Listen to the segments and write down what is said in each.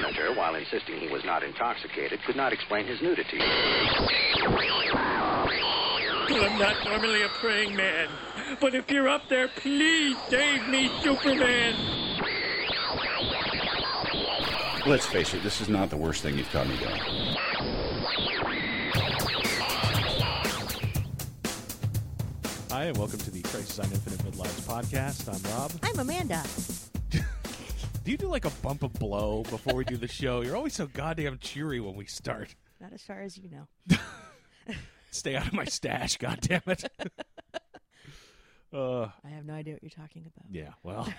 senator, while insisting he was not intoxicated, could not explain his nudity. I'm not normally a praying man, but if you're up there, please save me, Superman. Let's face it, this is not the worst thing you've caught me doing. Hi, and welcome to the Crisis on Infinite Midlives podcast. I'm Rob. I'm Amanda. Do you do like a bump of blow before we do the show? You're always so goddamn cheery when we start. Not as far as you know. Stay out of my stash, goddamn it. uh, I have no idea what you're talking about. yeah, well,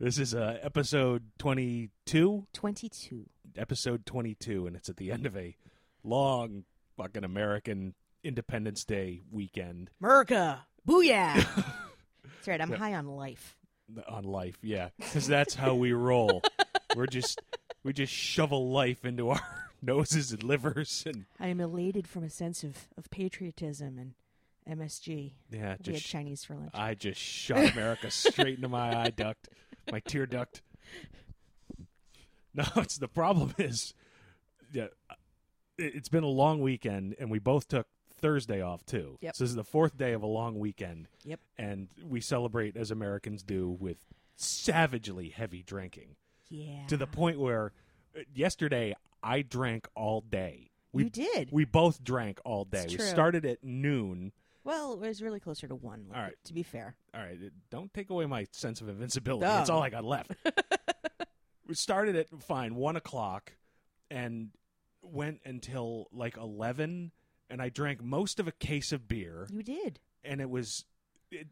this is uh, episode 22. 22. Episode 22, and it's at the end of a long fucking American Independence Day weekend America! Booyah! That's right, I'm high on life. On life. Yeah, because that's how we roll. We're just we just shovel life into our noses and livers, and I am elated from a sense of, of patriotism and MSG. yeah, we had Chinese for lunch. I just shot America straight into my eye duct, my tear duct. No, it's the problem is, yeah, it- it's been a long weekend, and we both took Thursday off too. Yep. So this is the fourth day of a long weekend. Yep. And we celebrate as Americans do with savagely heavy drinking yeah. to the point where uh, yesterday I drank all day. We You did? We both drank all day. We started at noon. Well, it was really closer to one. All right. To be fair. All right, don't take away my sense of invincibility. No. That's all I got left. we started at fine one o'clock, and went until like eleven, and I drank most of a case of beer, You did. and it was. It,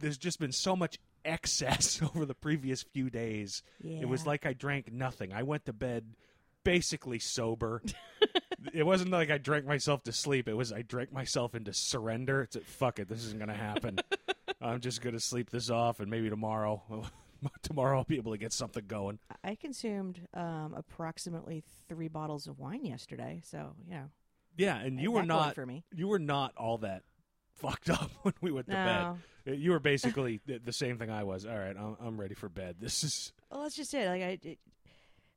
there's just been so much excess over the previous few days. It was like I drank nothing. I went to bed basically sober. it wasn't like I drank myself to sleep. It was I drank myself into surrender. It's like, fuck it, this isn't gonna happen. I'm just gonna sleep this off, and maybe tomorrow, tomorrow I'll be able to get something going. I consumed um, approximately three bottles of wine yesterday, so, you know. Yeah, and you were not for me. you were not all that fucked up when we went to No. bed. You were basically the, the same thing I was. All right, I'm, I'm ready for bed. This is Well, that's just it. Like I, it,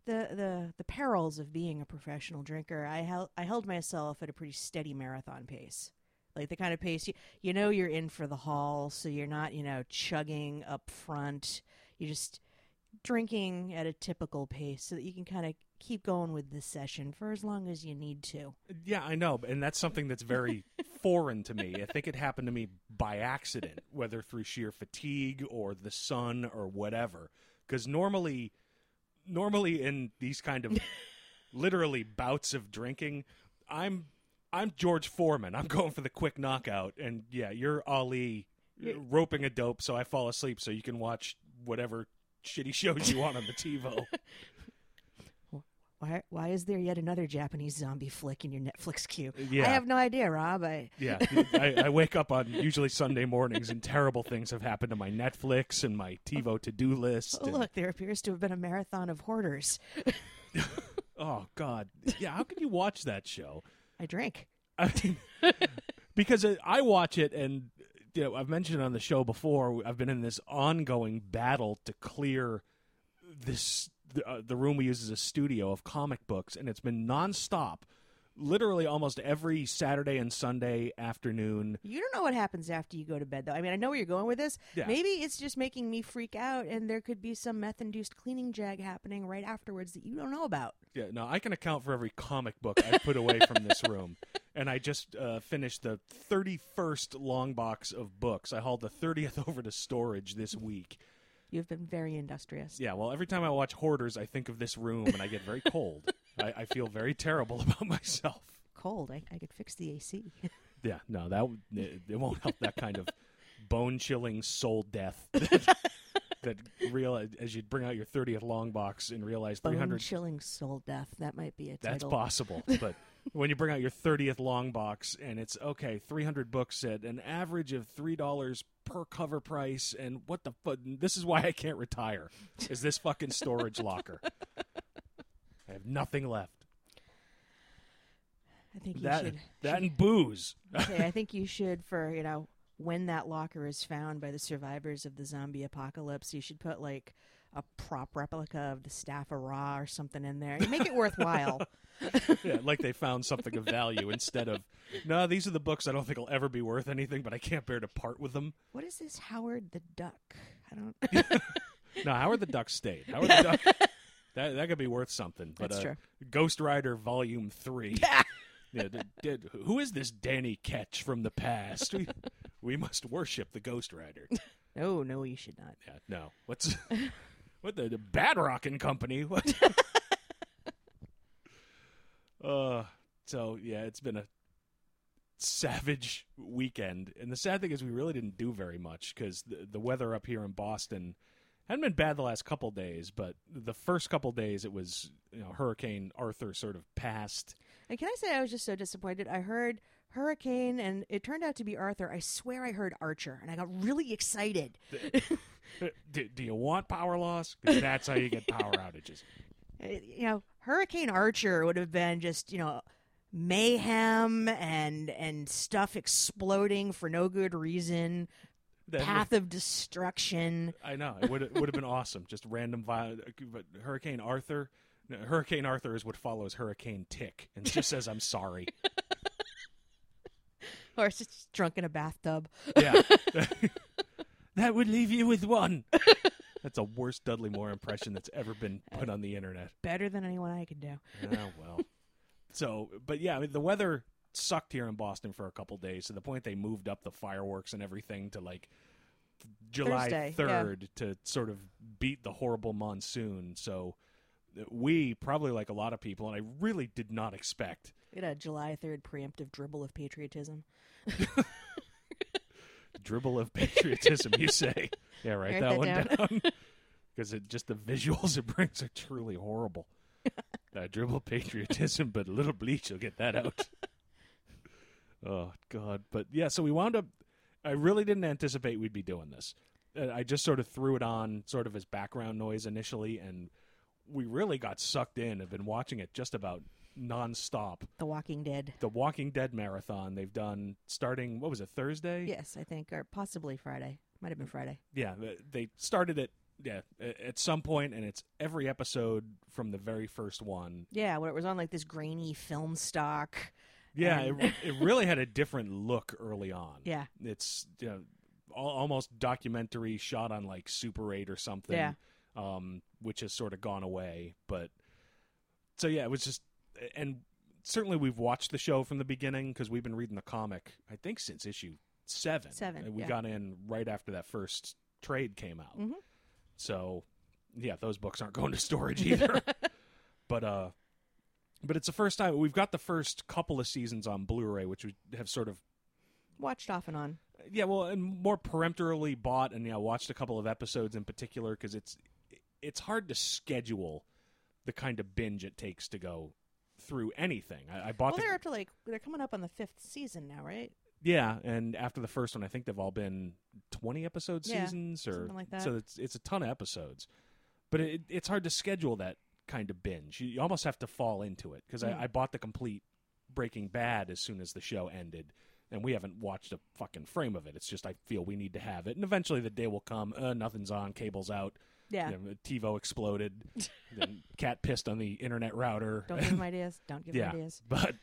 the the the perils of being a professional drinker. I held I held myself at a pretty steady marathon pace, like the kind of pace you you know you're in for the haul, so you're not you know chugging up front. You're just drinking at a typical pace, so that you can kind of keep going with this session for as long as you need to. Yeah, I know, and that's something that's very foreign to me. I think it happened to me by accident, whether through sheer fatigue or the sun or whatever. Because normally, normally in these kind of literally bouts of drinking, I'm I'm George Foreman. I'm going for the quick knockout, and yeah, you're Ali roping a dope, so I fall asleep, so you can watch whatever shitty shows you want on the TiVo. Why why is there yet another Japanese zombie flick in your Netflix queue? Yeah. I have no idea, Rob. I Yeah, I, I wake up on usually Sunday mornings and terrible things have happened to my Netflix and my TiVo to do list. oh, and- look, there appears to have been a marathon of hoarders. oh God, yeah. How can you watch that show? I drink. I mean, because I watch it and you know I've mentioned it on the show before. I've been in this ongoing battle to clear this the, uh, the room we use as a studio of comic books, and it's been nonstop. Literally almost every Saturday and Sunday afternoon. You don't know what happens after you go to bed, though. I mean, I know where you're going with this. Yeah. Maybe it's just making me freak out, and there could be some meth induced cleaning jag happening right afterwards that you don't know about. Yeah, no, I can account for every comic book I put away from this room. And I just uh, finished the 31st long box of books. I hauled the 30th over to storage this week. You've been very industrious. Yeah, well, every time I watch Hoarders, I think of this room and I get very cold. I, I feel very terrible about myself. Cold. I, I could fix the AC. Yeah, no, that it, it won't help that kind of bone chilling soul death that, that real as you bring out your 30th long box and realize Bone 300 chilling soul death. That might be a title. That's possible. But when you bring out your 30th long box and it's okay, 300 books at an average of $3 per cover price and what the fuck this is why I can't retire. Is this fucking storage locker. I have nothing left. I think you That should. that and booze. Okay, I think you should for you know when that locker is found by the survivors of the zombie apocalypse. You should put like a prop replica of the staff of Ra or something in there. You make it worthwhile. yeah, like they found something of value instead of no. These are the books I don't think will ever be worth anything, but I can't bear to part with them. what is this Howard the Duck? I don't. No, Howard the Duck stayed. Howard the Duck. That, that could be worth something. But That's uh, true. Ghost Rider Volume Three. yeah, did, did, who is this Danny Ketch from the past? We, we must worship the Ghost Rider. no, no, you should not. Yeah, no. What's what the, the Bad Rockin' Company? What? uh, so yeah, it's been a savage weekend, and the sad thing is we really didn't do very much because the, the weather up here in Boston hadn't been bad the last couple days, but the first couple days it was you know Hurricane Arthur sort of passed. And can I say I was just so disappointed? I heard Hurricane, and it turned out to be Arthur. I swear I heard Archer, and I got really excited. do, do you want power loss? 'Cause that's how you get power outages. Uh, You know, Hurricane Archer would have been just you know mayhem and and stuff exploding for no good reason, path of destruction. I know it would would have been awesome. Just random violent, but Hurricane Arthur. Hurricane Arthur is what follows Hurricane Tick, and just says, "I'm sorry." Or it's just drunk in a bathtub. Yeah, that would leave you with one. That's the worst Dudley Moore impression that's ever been put on the internet. Better than anyone I could do. Oh well. So, but yeah, I mean, the weather sucked here in Boston for a couple days to the point they moved up the fireworks and everything to like July Thursday, yeah. 3rd to sort of beat the horrible monsoon. So uh, we probably like a lot of people and I really did not expect Had a July third preemptive dribble of patriotism. dribble of patriotism you say. Yeah, write that, that one down. down. Because it just the visuals it brings are truly horrible. uh, dribble patriotism, but a little bleach will get that out. oh God! But yeah, so we wound up. I really didn't anticipate we'd be doing this. Uh, I just sort of threw it on, sort of as background noise initially, and we really got sucked in. I've been watching it just about nonstop. The Walking Dead. The Walking Dead marathon they've done starting. What was it? Thursday. Yes, I think, or possibly Friday. Might have been Friday. yeah they started it yeah at some point and it's every episode from the very first one Yeah, where it was on like this grainy film stock. yeah And- it, it really had a different look early on Yeah. it's you know almost documentary shot on like super 8 or something Yeah. um which has sort of gone away but so yeah it was just and certainly we've watched the show from the beginning because we've been reading the comic i think since issue seven Seven, we yeah. got in right after that first trade came out Mhm. so yeah those books aren't going to storage either but uh but it's the first time we've got the first couple of seasons on blu-ray which we have sort of Watched off and on. yeah, well, and more peremptorily bought, and yeah, watched a couple of episodes in particular because it's it's hard to schedule the kind of binge it takes to go through anything. I, I bought Well, the they're up to like they're coming up on the fifth season now, right? yeah, and after the first one, I think they've all been twenty episode Yeah, seasons or something like that. So it's it's a ton of episodes, but it, it's hard to schedule that kind of binge. You, you almost have to fall into it because Mm. I, I bought the complete Breaking Bad as soon as the show ended. And we haven't watched a fucking frame of it. It's just I feel we need to have it, and eventually the day will come. Uh, nothing's on, cable's out. Yeah. You know, TiVo exploded. then cat pissed on the internet router. Don't give them ideas. Don't give yeah, them ideas. but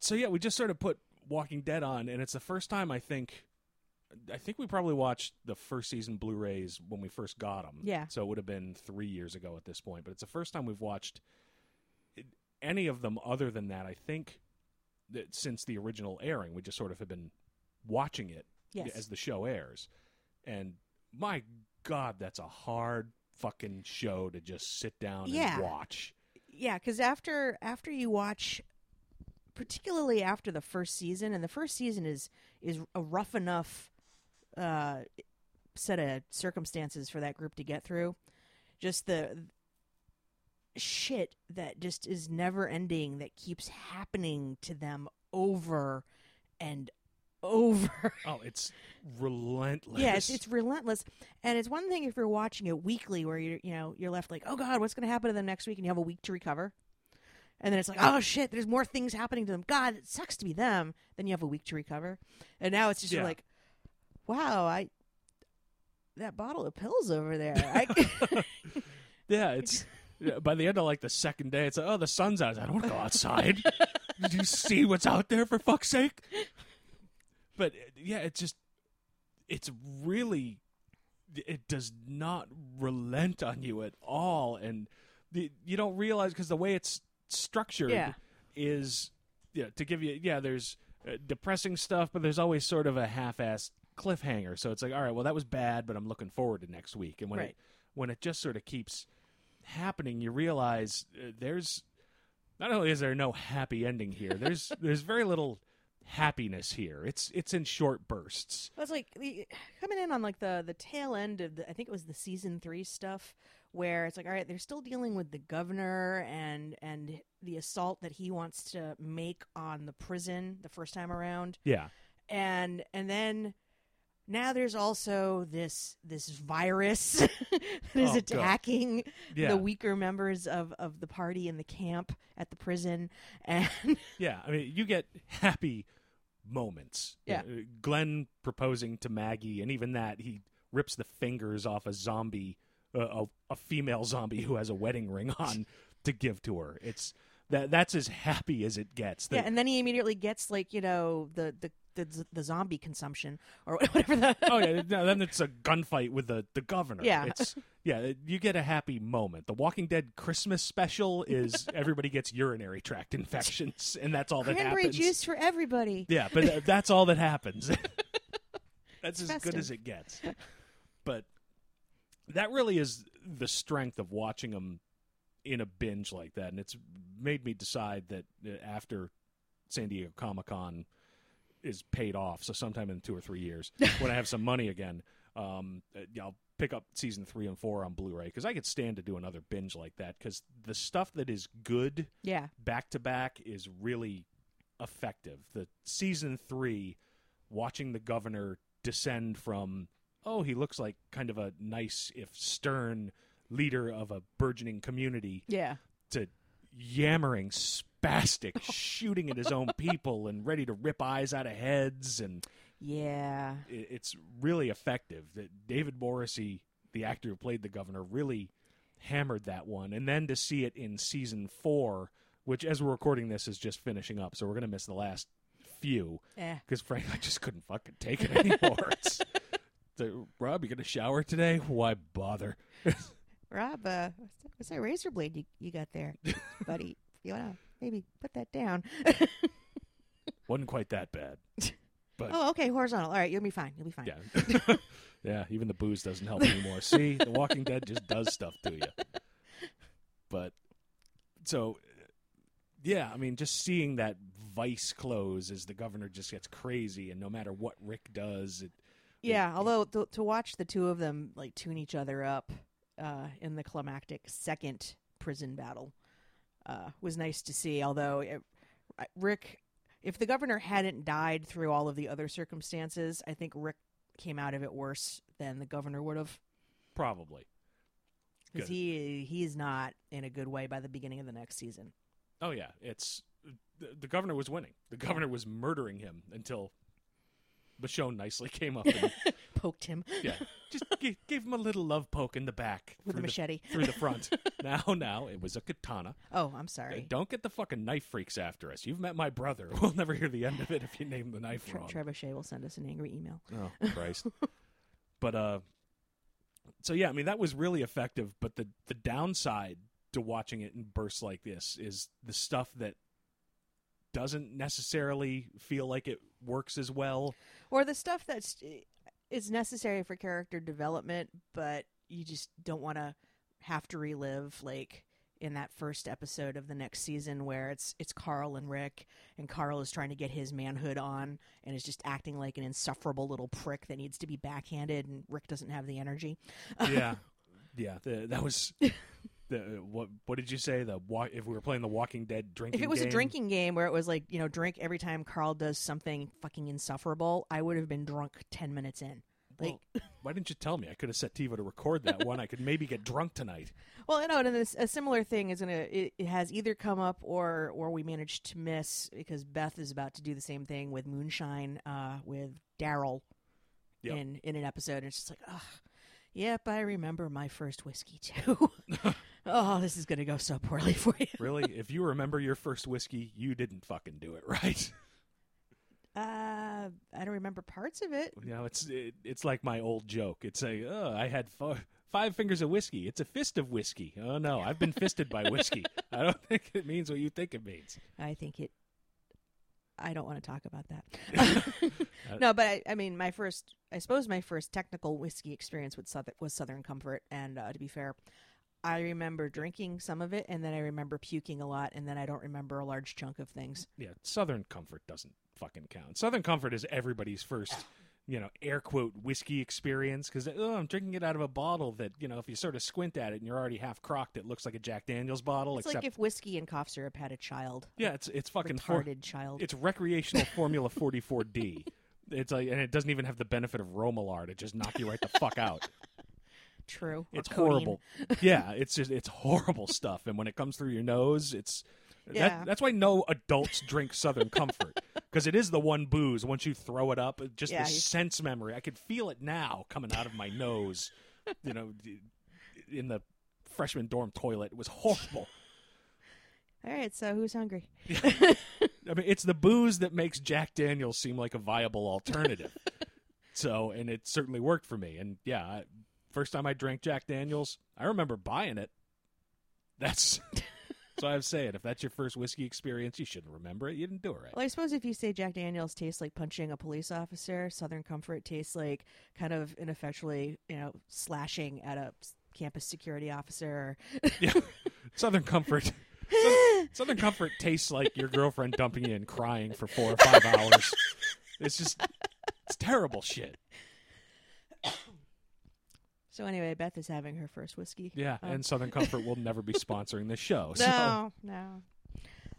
so yeah, we just sort of put Walking Dead on, and it's the first time I think. I think we probably watched the first season Blu-rays when we first got them. Yeah. So it would have been three years ago at this point, but it's the first time we've watched any of them other than that. I think that since the original airing, we just sort of have been watching it Yes. as the show airs, and my God, that's a hard fucking show to just sit down Yeah. and watch. Yeah, because after after you watch, particularly after the first season, and the first season is is a rough enough uh, set of circumstances for that group to get through. Just the shit that just is never ending that keeps happening to them over and over. Oh, it's relentless. Yeah, it's, it's relentless, and it's one thing if you're watching it weekly, where you're you know you're left like, oh god, what's going to happen to them next week, and you have a week to recover, and then it's like, oh shit, there's more things happening to them. God, it sucks to be them. Then you have a week to recover, and now it's just Yeah. like, wow, I that bottle of pills over there. I, Yeah, it's by the end of like the second day, it's like, oh, the sun's out. I don't want to go outside. Did you see what's out there for fuck's sake? But uh, yeah, it's just it's really it does not relent on you at all, and the, you don't realize because the way it's structured Yeah. is yeah to give you yeah there's uh, depressing stuff, but there's always sort of a half-assed cliffhanger. So it's like, all right, well that was bad, but I'm looking forward to next week, and when Right. it when it just sort of keeps happening, you realize uh, there's not only is there no happy ending here, there's there's very little happiness here. It's it's in short bursts. I was like the, coming in on like the the tail end of the I think it was the season three stuff where it's like all right they're still dealing with the governor and and the assault that he wants to make on the prison the first time around Yeah, and and then now there's also this this virus that is Oh, attacking Yeah. the weaker members of of the party in the camp at the prison and yeah. I mean, you get happy moments. Yeah. Uh, Glenn proposing to Maggie, and even that he rips the fingers off a zombie, uh, a, a female zombie who has a wedding ring on to give to her. It's that that's as happy as it gets. The- yeah and then he immediately gets like you know the the the, the zombie consumption or whatever the oh yeah, no, then it's a gunfight with the the governor. Yeah. it's yeah, you get a happy moment. The Walking Dead Christmas special is everybody gets urinary tract infections, and that's all that cranberry happens. juice for everybody Yeah, but th- that's all that happens. that's as good as it gets. But that really is the strength of watching them in a binge like that, and it's made me decide that uh, after San Diego Comic Con is paid off, so sometime in two or three years, when I have some money again, um, uh, I'll pick up season three and four on Blu-ray because I could stand to do another binge like that because the stuff that is good yeah back to back is really effective. The season three, watching the governor descend from oh he looks like kind of a nice if stern leader of a burgeoning community yeah to yammering spastic shooting at his own people and ready to rip eyes out of heads and yeah it- it's really effective. That David Morrissey, the actor who played the governor, really hammered that one. And then to see it in season four, which as we're recording this is just finishing up, so we're gonna miss the last few eh. because frankly I just couldn't fucking take it anymore. Rob, you gonna shower today? Why bother? rob uh what's that, razor blade you, you got there buddy you wanna maybe put that down Wasn't quite that bad. But oh okay horizontal all right you'll be fine you'll be fine yeah, yeah. Even the booze doesn't help anymore. See, The Walking Dead just does stuff to you. But so, yeah, I mean, just seeing that vice close as the governor just gets crazy, and no matter what Rick does, it Yeah, although to, to watch the two of them like tune each other up uh, in the climactic second prison battle uh, was nice to see. Although it, Rick, if the governor hadn't died through all of the other circumstances, I think Rick came out of it worse than the governor would have probably. because he he is not in a good way by the beginning of the next season. Oh yeah, it's the, the governor was winning. The governor was murdering him until Michonne nicely came up and Poked him yeah, just gave, gave him a little love poke in the back with a through the- machete. through the front. now, now it was a katana. Oh, I'm sorry. Don't get the fucking knife freaks after us. You've met my brother. We'll never hear the end of it if you name the knife Tre- wrong. Trebuchet will send us an angry email. Oh Christ! but uh, so yeah, I mean that was really effective. But the the downside to watching it in bursts like this is the stuff that doesn't necessarily feel like it works as well. or the stuff that's is necessary for character development but you just don't want to have to relive like in that first episode of the next season where it's it's Carl and Rick and Carl is trying to get his manhood on and is just acting like an insufferable little prick that needs to be backhanded and Rick doesn't have the energy. yeah, yeah. The, that was the what? What did you say? The if we were playing the Walking Dead drinking. Game. If it was a drinking game where it was like, you know, drink every time Carl does something fucking insufferable, I would have been drunk 10 minutes in. Like Well, why didn't you tell me? I could have set TiVo to record that one. I could maybe get drunk tonight. Well, you know, and this, a similar thing is gonna it, it has either come up or or we managed to miss because Beth is about to do the same thing with Moonshine uh, with Daryl Yep. in in an episode. And it's just like, ugh. Yep, I remember my first whiskey too. oh, this is going to go so poorly for you. Really? if you remember your first whiskey, you didn't fucking do it right. Uh, I don't remember parts of it. You know, it's it, it's like my old joke. It's a oh, I had f- five fingers of whiskey. It's a fist of whiskey. Oh no, I've been fisted by whiskey. I don't think it means what you think it means. I think it. I don't want to talk about that. no, but I, I mean, my first, I suppose, my first technical whiskey experience with Southern was Southern Comfort, and uh, to be fair, I remember drinking some of it, and then I remember puking a lot, and then I don't remember a large chunk of things. Yeah, Southern Comfort doesn't fucking count. Southern Comfort is everybody's first, you know, air quote whiskey experience because oh, I'm drinking it out of a bottle that you know, if you sort of squint at it and you're already half crocked, it looks like a Jack Daniel's bottle. It's except, like if whiskey and cough syrup had a child. yeah, it's it's fucking for- retarded child. It's recreational Formula 44D. It's like, and it doesn't even have the benefit of Romilar to just knock you right the fuck out. True. It's horrible. yeah, it's just it's horrible stuff. And when it comes through your nose, it's Yeah. that, that's why no adults drink Southern Comfort because it is the one booze. Once you throw it up, just Yeah, the you- sense memory. I could feel it now coming out of my nose. You know, in the freshman dorm toilet, it was horrible. All right, so who's hungry? I mean, it's the booze that makes Jack Daniels seem like a viable alternative. so, and it certainly worked for me. And yeah, first time I drank Jack Daniels, I remember buying it. That's so I'm saying. If that's your first whiskey experience, you shouldn't remember it. You didn't do it right. Well, I suppose if you say Jack Daniels tastes like punching a police officer, Southern Comfort tastes like kind of ineffectually, you know, slashing at a campus security officer. yeah. Southern Comfort. Southern, Southern Comfort tastes like your girlfriend dumping you and crying for four or five hours. It's just, it's terrible shit. So anyway, Beth is having her first whiskey. Yeah, Um, and Southern Comfort will never be sponsoring this show. So. no, no,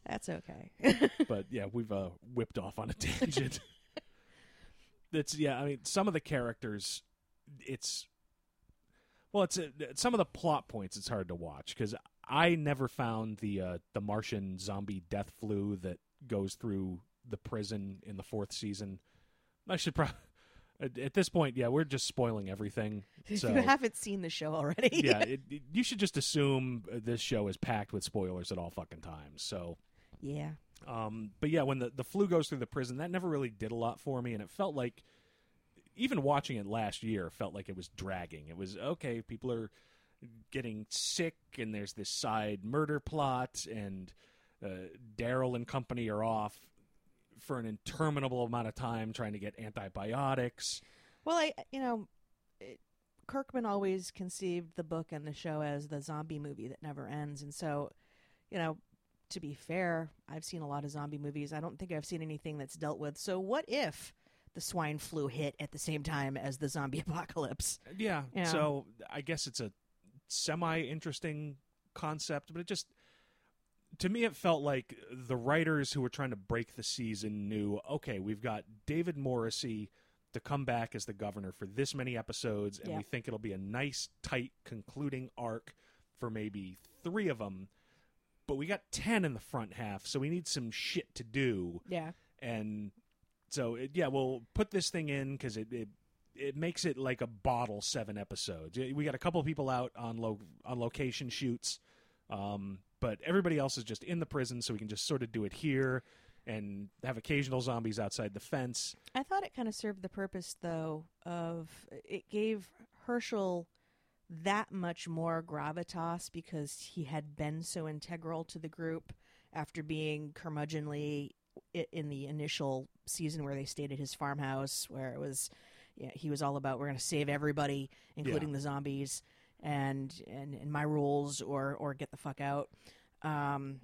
that's okay. but yeah, we've uh, whipped off on a tangent. That's yeah. I mean, some of the characters, it's well, it's uh, some of the plot points. It's hard to watch because I never found the uh, the Martian zombie death flu that goes through the prison in the fourth season. I should probably. At at this point, yeah, we're just spoiling everything. So you haven't seen the show already. yeah, it, it- you should just assume uh, this show is packed with spoilers at all fucking times. So yeah. um, but yeah, when the, the flu goes through the prison, that never really did a lot for me, and it felt like even watching it last year felt like it was dragging. It was okay, people are getting sick, and there's this side murder plot, and uh, Daryl and company are off for an interminable amount of time trying to get antibiotics. Well, I you know, it, Kirkman always conceived the book and the show as the zombie movie that never ends, and so, you know, to be fair, I've seen a lot of zombie movies. I don't think I've seen anything that's dealt with. So, what if the swine flu hit at the same time as the zombie apocalypse? Yeah. Yeah. So I guess it's a semi interesting concept, but it just to me it felt like the writers who were trying to break the season knew, okay, we've got David Morrissey to come back as the governor for this many episodes and Yeah. we think it'll be a nice tight concluding arc for maybe 3 of them. But we got 10 in the front half, so we need some shit to do Yeah. and so it, yeah, we'll put this thing in because it, it it makes it like a bottle seven episodes. We got a couple of people out on lo- on location shoots, um, but everybody else is just in the prison, so we can just sort of do it here and have occasional zombies outside the fence. I thought it kind of served the purpose, though, of it gave Hershel that much more gravitas because he had been so integral to the group after being curmudgeonly in the initial season where they stayed at his farmhouse, where it was, yeah, he was all about we're going to save everybody, including the zombies, and, and and my rules or or get the fuck out. Um,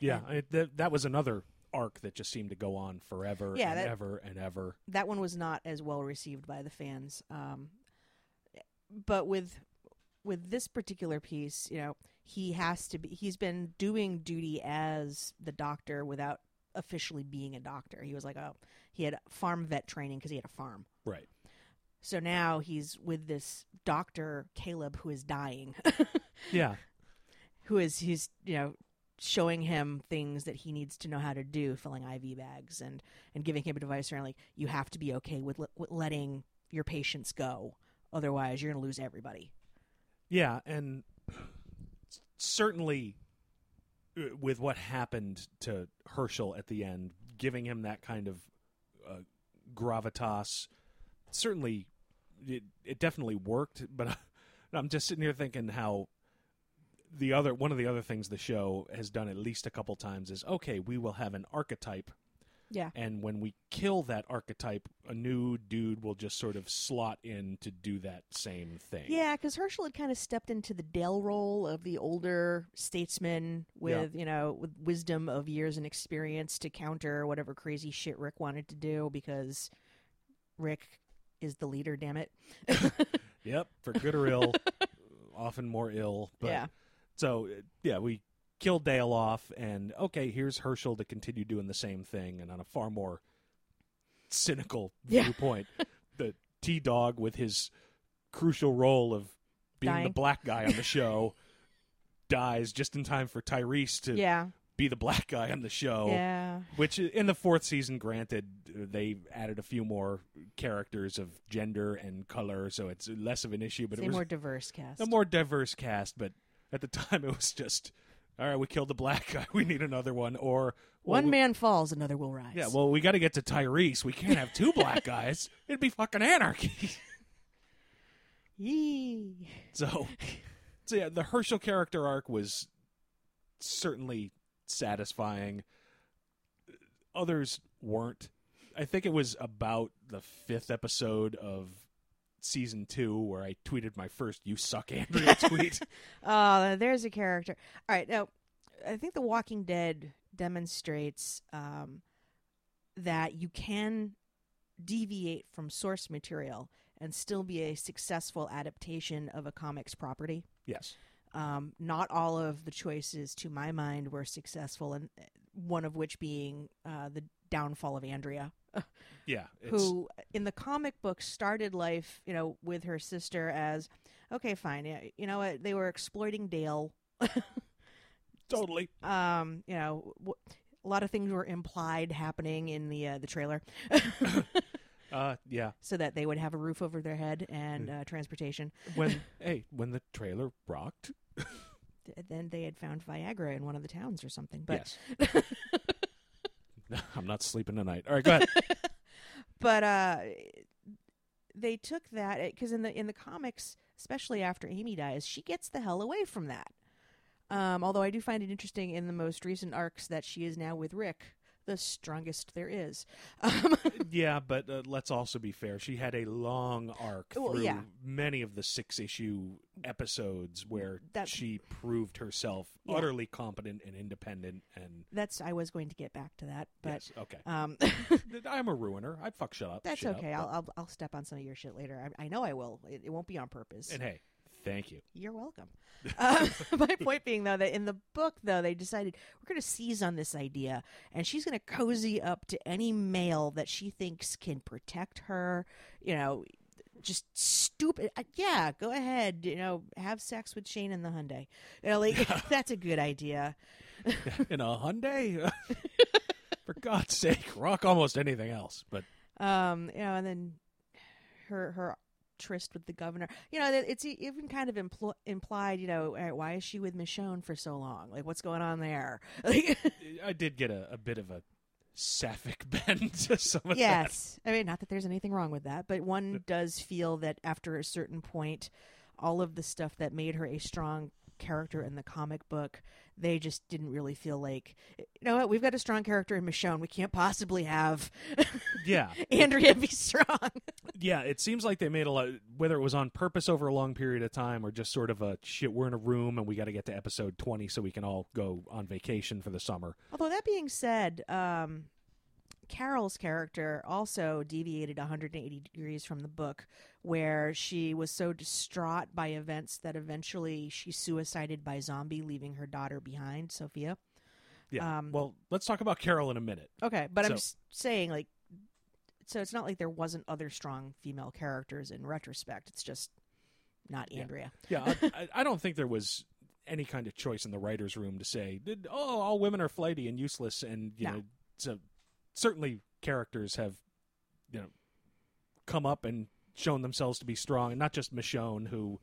Yeah, it, that that was another arc that just seemed to go on forever Yeah, and that- ever and ever. that one was not as well received by the fans. Um, but with with this particular piece, you know, he has to be. He's been doing duty as the doctor without officially being a doctor. He was like a he had farm vet training because he had a farm. Right. So now he's with this doctor Caleb who is dying, Yeah. who is he's you know showing him things that he needs to know how to do, filling IV bags and and giving him advice around like you have to be okay with, le- with letting your patients go Otherwise, you're going to lose everybody. Yeah, and certainly uh, with what happened to Hershel at the end, giving him that kind of uh, gravitas, certainly it, it definitely worked. But I'm just sitting here thinking how the other one of the other things the show has done at least a couple times is okay, we will have an archetype Yeah. and when we kill that archetype, a new dude will just sort of slot in to do that same thing. Yeah, because Hershel had kind of stepped into the Dale role of the older statesman with, you know, with wisdom of years and experience to counter whatever crazy shit Rick wanted to do because Rick is the leader, damn it. Yep, for good or ill, often more ill. But yeah. So yeah, we killed Dale off, and okay, here's Hershel to continue doing the same thing, and on a far more cynical Yeah. viewpoint, the T Dog with his crucial role of being the black guy on the show dies just in time for Tyrese to Yeah. Be the black guy on the show. Yeah. Which in the fourth season, granted, they added a few more characters of gender and color, so it's less of an issue. But It's it a was more diverse cast. a more diverse cast. But at the time, it was just all right. We killed the black guy. We need another one. Or well, One we- man falls, another will rise. Yeah. Well, we got to get to Tyrese. We can't have two black guys. It'd be fucking anarchy. Yee. So, so yeah, the Hershel character arc was certainly satisfying. Others weren't. I think it was about the fifth episode of season two where I tweeted my first "You suck, Andrea" tweet. Oh, there's a character. All right, now I think The Walking Dead demonstrates um, that you can deviate from source material and still be a successful adaptation of a comics property. yes. Um, not all of the choices, to my mind, were successful, and uh, one of which being uh, the downfall of Andrea, Yeah. It's, who in the comic book started life, you know, with her sister as, okay, fine, yeah, you know what, they were exploiting Dale. totally. Um, you know, w- a lot of things were implied happening in the uh, the trailer, Uh, yeah. so that they would have a roof over their head and uh, transportation. When hey, when the trailer rocked. Th- Then they had found Viagra in one of the towns or something. But yes. I'm not sleeping tonight. All right, go ahead. but uh they took that because in the in the comics especially after amy dies she gets the hell away from that um although i do find it interesting in the most recent arcs that she is now with rick the strongest there is um, Yeah, but uh, let's also be fair. She had a long arc Well, through yeah. many of the six issue episodes where That- she proved herself Yeah. utterly competent and independent. And that's i was going to get back to that but yes, okay, um I'm a ruiner. I'd fuck shut up. that's okay but- I'll, I'll i'll step on some of your shit later i, I know i will it, it won't be on purpose and hey, thank you. You're welcome. um, my point being, though, that in the book, though, they decided we're going to seize on this idea, and she's going to cozy up to any male that she thinks can protect her. You know, just stupid. uh, Yeah, go ahead. You know, have sex with Shane in the Hyundai. You know, like that's a good idea. In a Hyundai, for God's sake, rock almost anything else. But Um, you know, and then her her tryst with the governor. You know, it's even kind of impl- implied. You know, why is she with Michonne for so long? Like, what's going on there? I did get a, a bit of a sapphic bend to some of that. yes, I mean, not that there's anything wrong with that, but one does feel that after a certain point, all of the stuff that made her a strong character in the comic book, they just didn't really feel like, you know what, we've got a strong character in Michonne. We can't possibly have Yeah, Andrea be strong. yeah. It seems like they made a lot, whether it was on purpose over a long period of time or just sort of a shit. We're in a room and we got to get to episode twenty so we can all go on vacation for the summer. Although that being said, um, Carol's character also deviated 180 degrees from the book, where she was so distraught by events that eventually she suicided by zombie, leaving her daughter behind, Sophia. Yeah. Um, well, let's talk about Carol in a minute. Okay, but I'm just saying, like, so it's not like there wasn't other strong female characters in retrospect. It's just not Andrea. Yeah, I, I, I don't think there was any kind of choice in the writers' room to say, "Oh, all women are flighty and useless," and you No. know, so certainly characters have, you know, come up and shown themselves to be strong, and not just Michonne, who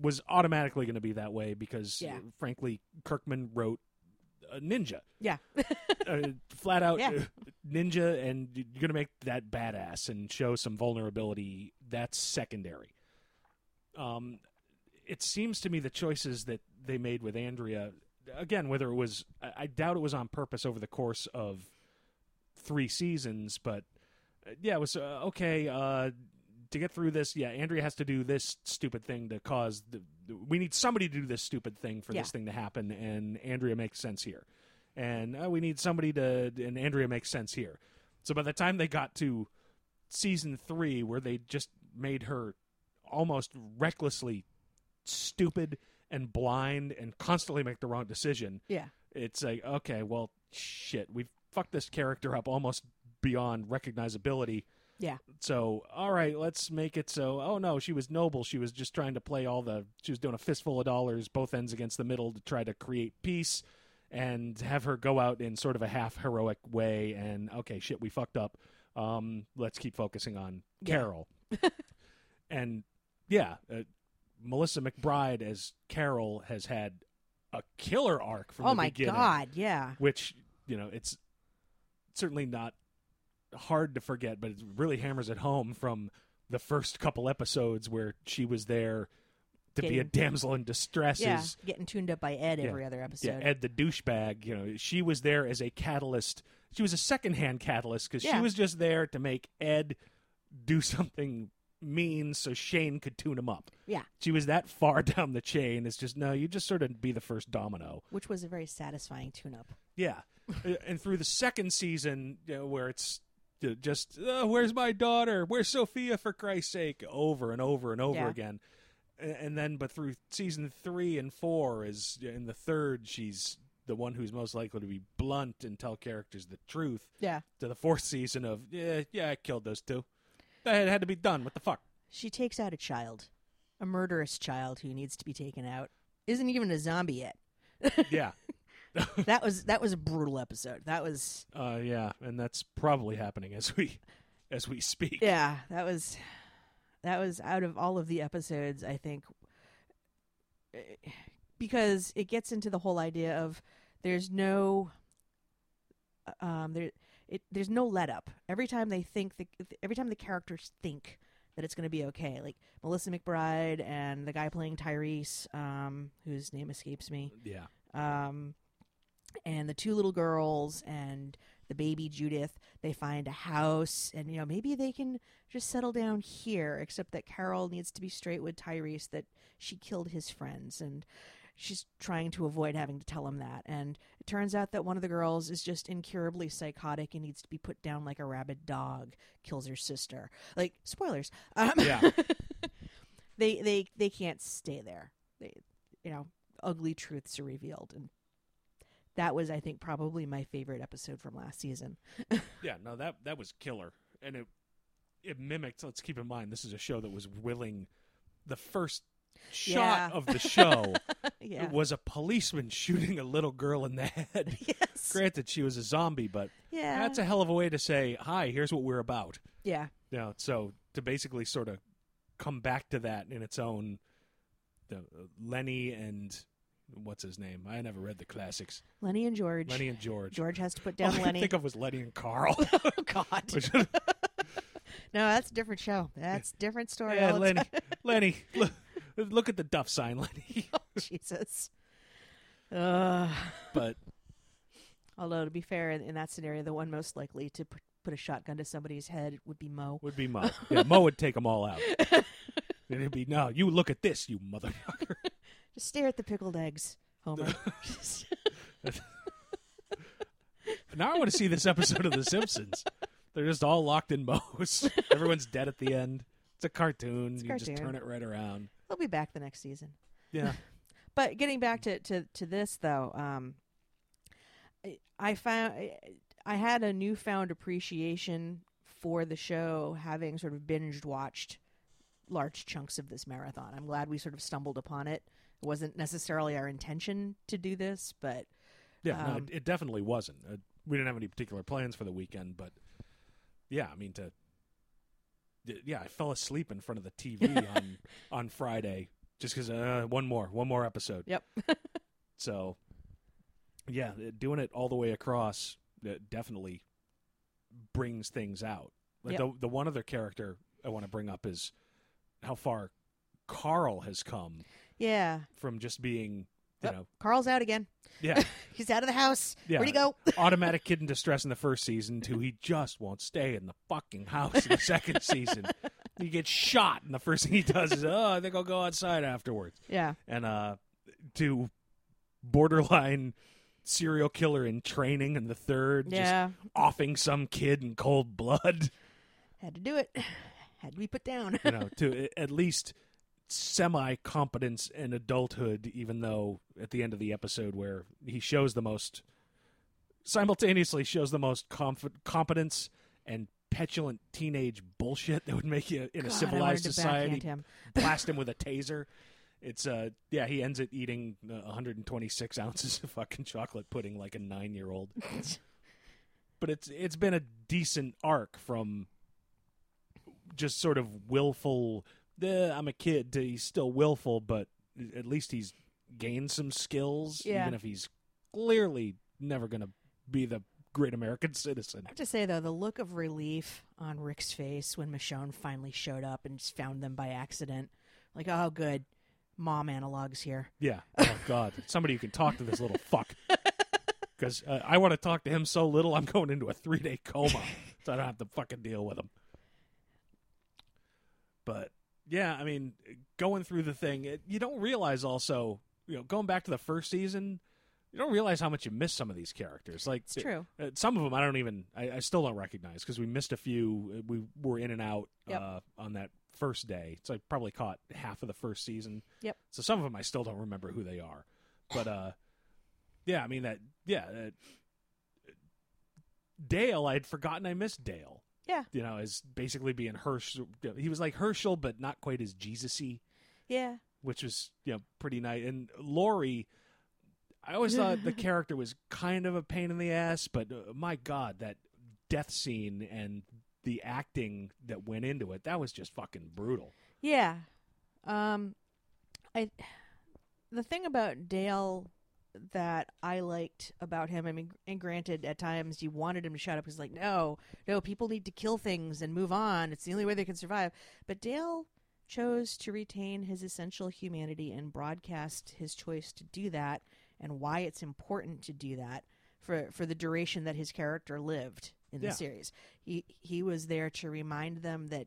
was automatically going to be that way because, Yeah. frankly, Kirkman wrote a ninja, Yeah. uh, flat out Yeah. uh, ninja, and you're going to make that badass and show some vulnerability. That's secondary. Um, it seems to me the choices that they made with Andrea, again, whether it was, I doubt it was on purpose over the course of three seasons, but uh, yeah, it was uh, okay. Uh, to get through this, yeah, Andrea has to do this stupid thing to cause the. We need somebody to do this stupid thing for Yeah. this thing to happen, and Andrea makes sense here. And uh, we need somebody to, and Andrea makes sense here. So by the time they got to season three, where they just made her almost recklessly stupid and blind and constantly make the wrong decision, Yeah. it's like okay well shit we've fucked this character up almost beyond recognizability Yeah. so all right let's make it so oh no she was noble she was just trying to play all the she was doing a fistful of dollars both ends against the middle to try to create peace and have her go out in sort of a half heroic way and okay shit we fucked up um let's keep focusing on Yeah. carol and yeah uh, melissa mcbride as carol has had a killer arc from oh my beginning god. Yeah. which you know it's certainly not hard to forget but it really hammers it home from the first couple episodes where she was there to be a damsel in distress Yeah. is Getting tuned up by Ed Yeah. every other yeah, episode. Ed the douchebag. You know, she was there as a catalyst. She was a secondhand catalyst because she was just there to make Ed do something mean so Shane could tune him up. Yeah. She was that far down the chain. It's just no, you just sort of be the first domino. Which was a very satisfying tune up. Yeah, Uh, and through the second season, you know, where it's just uh, where's my daughter? Where's Sophia? For Christ's sake, over and over and over Yeah. again. And, and then, but through season three and four, is in the third, she's the one who's most likely to be blunt and tell characters the truth. Yeah. To the fourth season of yeah, yeah, I killed those two. That had, to be done. What the fuck? She takes out a child, a murderous child who needs to be taken out. Isn't even a zombie yet. Yeah, That was that was a brutal episode. That was uh, yeah, and that's probably happening as we as we speak. yeah. That was that was out of all of the episodes. I think eh, because it gets into the whole idea of there's no um there it there's no let up. Every time they think the every time the characters think that it's going to be okay, like Melissa McBride and the guy playing Tyrese, um, whose name escapes me. yeah. um, and the two little girls and the baby Judith. They find a house, and you know maybe they can just settle down here. Except that Carol needs to be straight with Tyrese that she killed his friends, and she's trying to avoid having to tell him that. And it turns out that one of the girls is just incurably psychotic and needs to be put down like a rabid dog. Kills her sister. Like spoilers. Um, Yeah. they they they can't stay there. They you know ugly truths are revealed and that was I think probably my favorite episode from last season. Yeah, no, that that was killer, and it it mimicked. Let's keep in mind, this is a show that was willing. The first shot Yeah. of the show yeah. was a policeman shooting a little girl in the head. yes. Granted, she was a zombie, but Yeah. that's a hell of a way to say, "Hi, here's what we're about." yeah. Know, so to basically sort of come back to that in its own, the uh, Lenny and what's his name? I never read the classics. Lenny and George. Lenny and George. George has to put All Lenny. I think of was Lenny and Carl. oh God. No, that's a different show. That's a different story. Yeah, Lenny. Lenny, look, look at the Duff sign, Lenny. Oh, Jesus. Uh, but although to be fair, in, in that scenario, the one most likely to put, put a shotgun to somebody's head would be Moe. would be Moe. Yeah, Moe would take them all out. And it'd be no. You look at this, you motherfucker. Just stare at the pickled eggs, Homer. now I want to see this episode of The Simpsons. They're just all locked in Moe's. Everyone's dead at the end. It's a cartoon. It's a you just turn it right around. He'll be back the next season. Yeah. But getting back to to, to this though, um, I, I found I, I had a newfound appreciation for the show, having sort of binged watched large chunks of this marathon. I'm glad we sort of stumbled upon it. It wasn't necessarily our intention to do this, but Yeah, no, Um, it, it definitely wasn't. Uh, we didn't have any particular plans for the weekend, but yeah, I mean to d- yeah, I fell asleep in front of the TV on on Friday just because uh, one more, one more episode. Yep. So, yeah, doing it all the way across uh, definitely brings things out. Yep. the the one other character I want to bring up is how far Carl has come Yeah. from just being, you Oh, know, Carl's out again. yeah, He's out of the house. Yeah. Where'd he go? automatic kid in distress in the first season to he just won't stay in the fucking house in the second season. He gets shot, and the first thing he does is, oh, I think I'll go outside afterwards. Yeah. And uh, to borderline serial killer in training in the third, Yeah. just offing some kid in cold blood, Had to do it. Had to be put down. you know, to at least semi competence in adulthood, even though at the end of the episode where he shows the most simultaneously shows the most conf- competence and petulant teenage bullshit that would make you in a God, I civilized society him. blast him with a taser. It's uh yeah he ends it eating uh, 126 ounces of fucking chocolate pudding like a nine year old. but it's it's been a decent arc from just sort of willful. Eh, I'm a kid. He's still willful, but at least he's gained some skills. Yeah. Even if he's clearly never going to be the great American citizen. I have to say though, the look of relief on Rick's face when Michonne finally showed up and just found them by accident, like, oh, good, mom analogs here. Yeah. Oh God, somebody who can talk to this little fuck. Because uh, I want to talk to him so little, I'm going into a three day coma, so I don't have to fucking deal with him. But yeah, I mean, going through the thing, it, you don't realize also, you know, going back to the first season, you don't realize how much you miss some of these characters. Like It's true. uh, some of them I don't even I, I still don't recognize because we missed a few. Uh, We were in and out Yep. uh, on that first day, so I probably caught half of the first season. Yep. So some of them I still don't remember who they are, but uh, yeah, I mean that yeah. Uh, Dale, I had forgotten I missed Dale. Yeah. You know, as basically being Hershel. He was like Hershel, but not quite as Jesus-y Yeah. which was you know pretty nice. And Lori, I always thought the character was kind of a pain in the ass, but uh, my God, that death scene and the acting that went into it, that was just fucking brutal. Yeah. Um I the thing about Dale that I liked about him, I mean and granted at times you wanted him to shut up because like, no, no, people need to kill things and move on. It's the only way they can survive. But Dale chose to retain his essential humanity and broadcast his choice to do that and why it's important to do that for for the duration that his character lived in the Yeah. series. He he was there to remind them that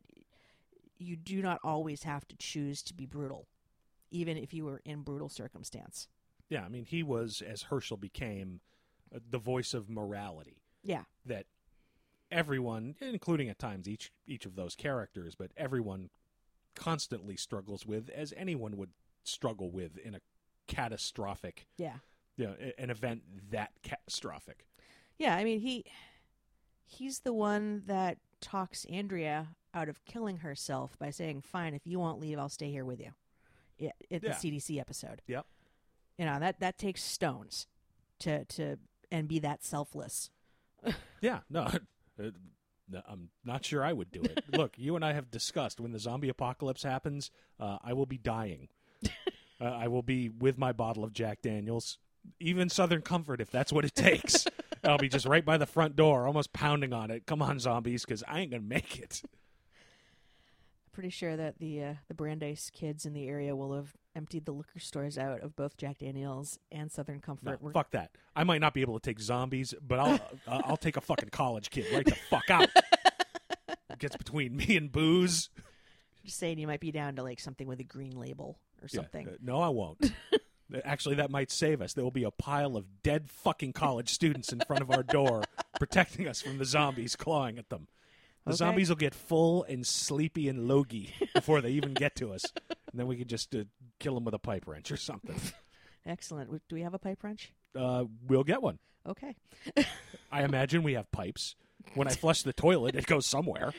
you do not always have to choose to be brutal, even if you were in brutal circumstance. Yeah, I mean, he was as Hershel became uh, the voice of morality Yeah, that everyone, including at times each each of those characters, but everyone constantly struggles with, as anyone would struggle with in a catastrophic, yeah, you know, an event that catastrophic. yeah. I mean, he he's the one that talks Andrea out of killing herself by saying, "Fine, if you won't leave, I'll stay here with you." At the Yeah. CDC episode. Yep. You know that that takes stones to to and be that selfless. Yeah, no, no, I'm not sure I would do it. Look, you and I have discussed when the zombie apocalypse happens, uh, I will be dying. uh, I will be with my bottle of Jack Daniels, even Southern Comfort if that's what it takes. I'll be just right by the front door, almost pounding on it. Come on, zombies, because I ain't gonna make it. Pretty sure that the uh, the Brandeis kids in the area will have emptied the liquor stores out of both Jack Daniels and Southern No, Comfort. We're- fuck that. I might not be able to take zombies, but I'll uh, I'll take a fucking college kid right the fuck out. Gets between me and booze. Just saying, you might be down to like something with a green label or Yeah, something. uh, no, I won't. Actually, that might save us. There will be a pile of dead fucking college students in front of our door, protecting us from the zombies clawing at them. The Okay. zombies will get full and sleepy and logy before they even get to us, and then we can just uh, kill him with a pipe wrench or something. Excellent. Do we have a pipe wrench? Uh, we'll get one. Okay. I imagine we have pipes. When I flush the toilet, it goes somewhere.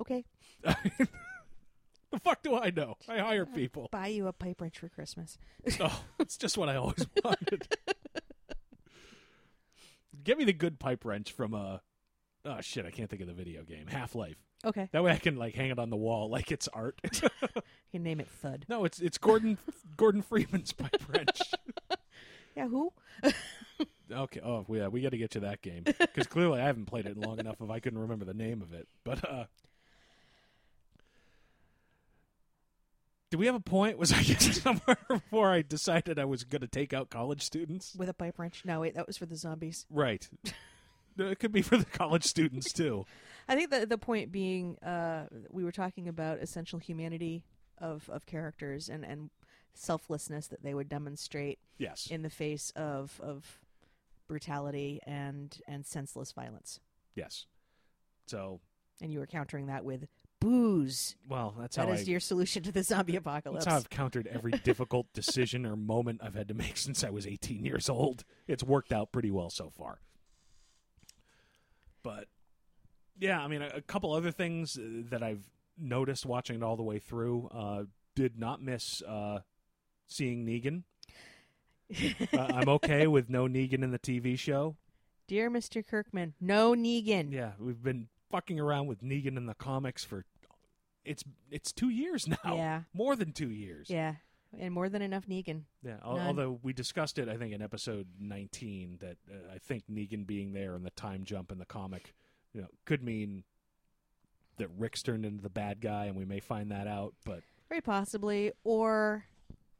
Okay. The fuck do I know? I hire people. Buy you a pipe wrench for Christmas. Oh, it's just what I always wanted. Give me the good pipe wrench from uh oh shit, I can't think of the video game. Half Life. Okay, That way I can like hang it on the wall like it's art. you can name it Thud. no, it's it's Gordon Gordon Freeman's pipe wrench. Yeah, who? Okay. Oh, yeah. We got to get to that game because clearly I haven't played it long enough if I couldn't remember the name of it. But uh, do we have a point? Was I getting somewhere before I decided I was going to take out college students? With a pipe wrench? No, wait, that was for the zombies. Right. it could be for the college students too. I think the the point being, uh, we were talking about essential humanity of of characters and and selflessness that they would demonstrate Yes. in the face of of brutality and and senseless violence. yes. So, And you were countering that with booze. well, that's That how is I. your solution to the zombie apocalypse. That's how I've countered every difficult decision or moment I've had to make since I was 18 years old. It's worked out pretty well so far. But yeah, I mean, a, a couple other things uh, that I've noticed watching it all the way through. Uh, did not miss uh, seeing Negan. uh, I'm okay with no Negan in the TV show. Dear Mr. Kirkman, no Negan. Yeah, we've been fucking around with Negan in the comics for it's it's two years now. Yeah. more than two years. Yeah, and more than enough Negan. Yeah, al- although we discussed it, I think in episode 19 that uh, I think Negan being there and the time jump in the comic, you know, could mean that Rick's turned into the bad guy, and we may find that out. But Very possibly, or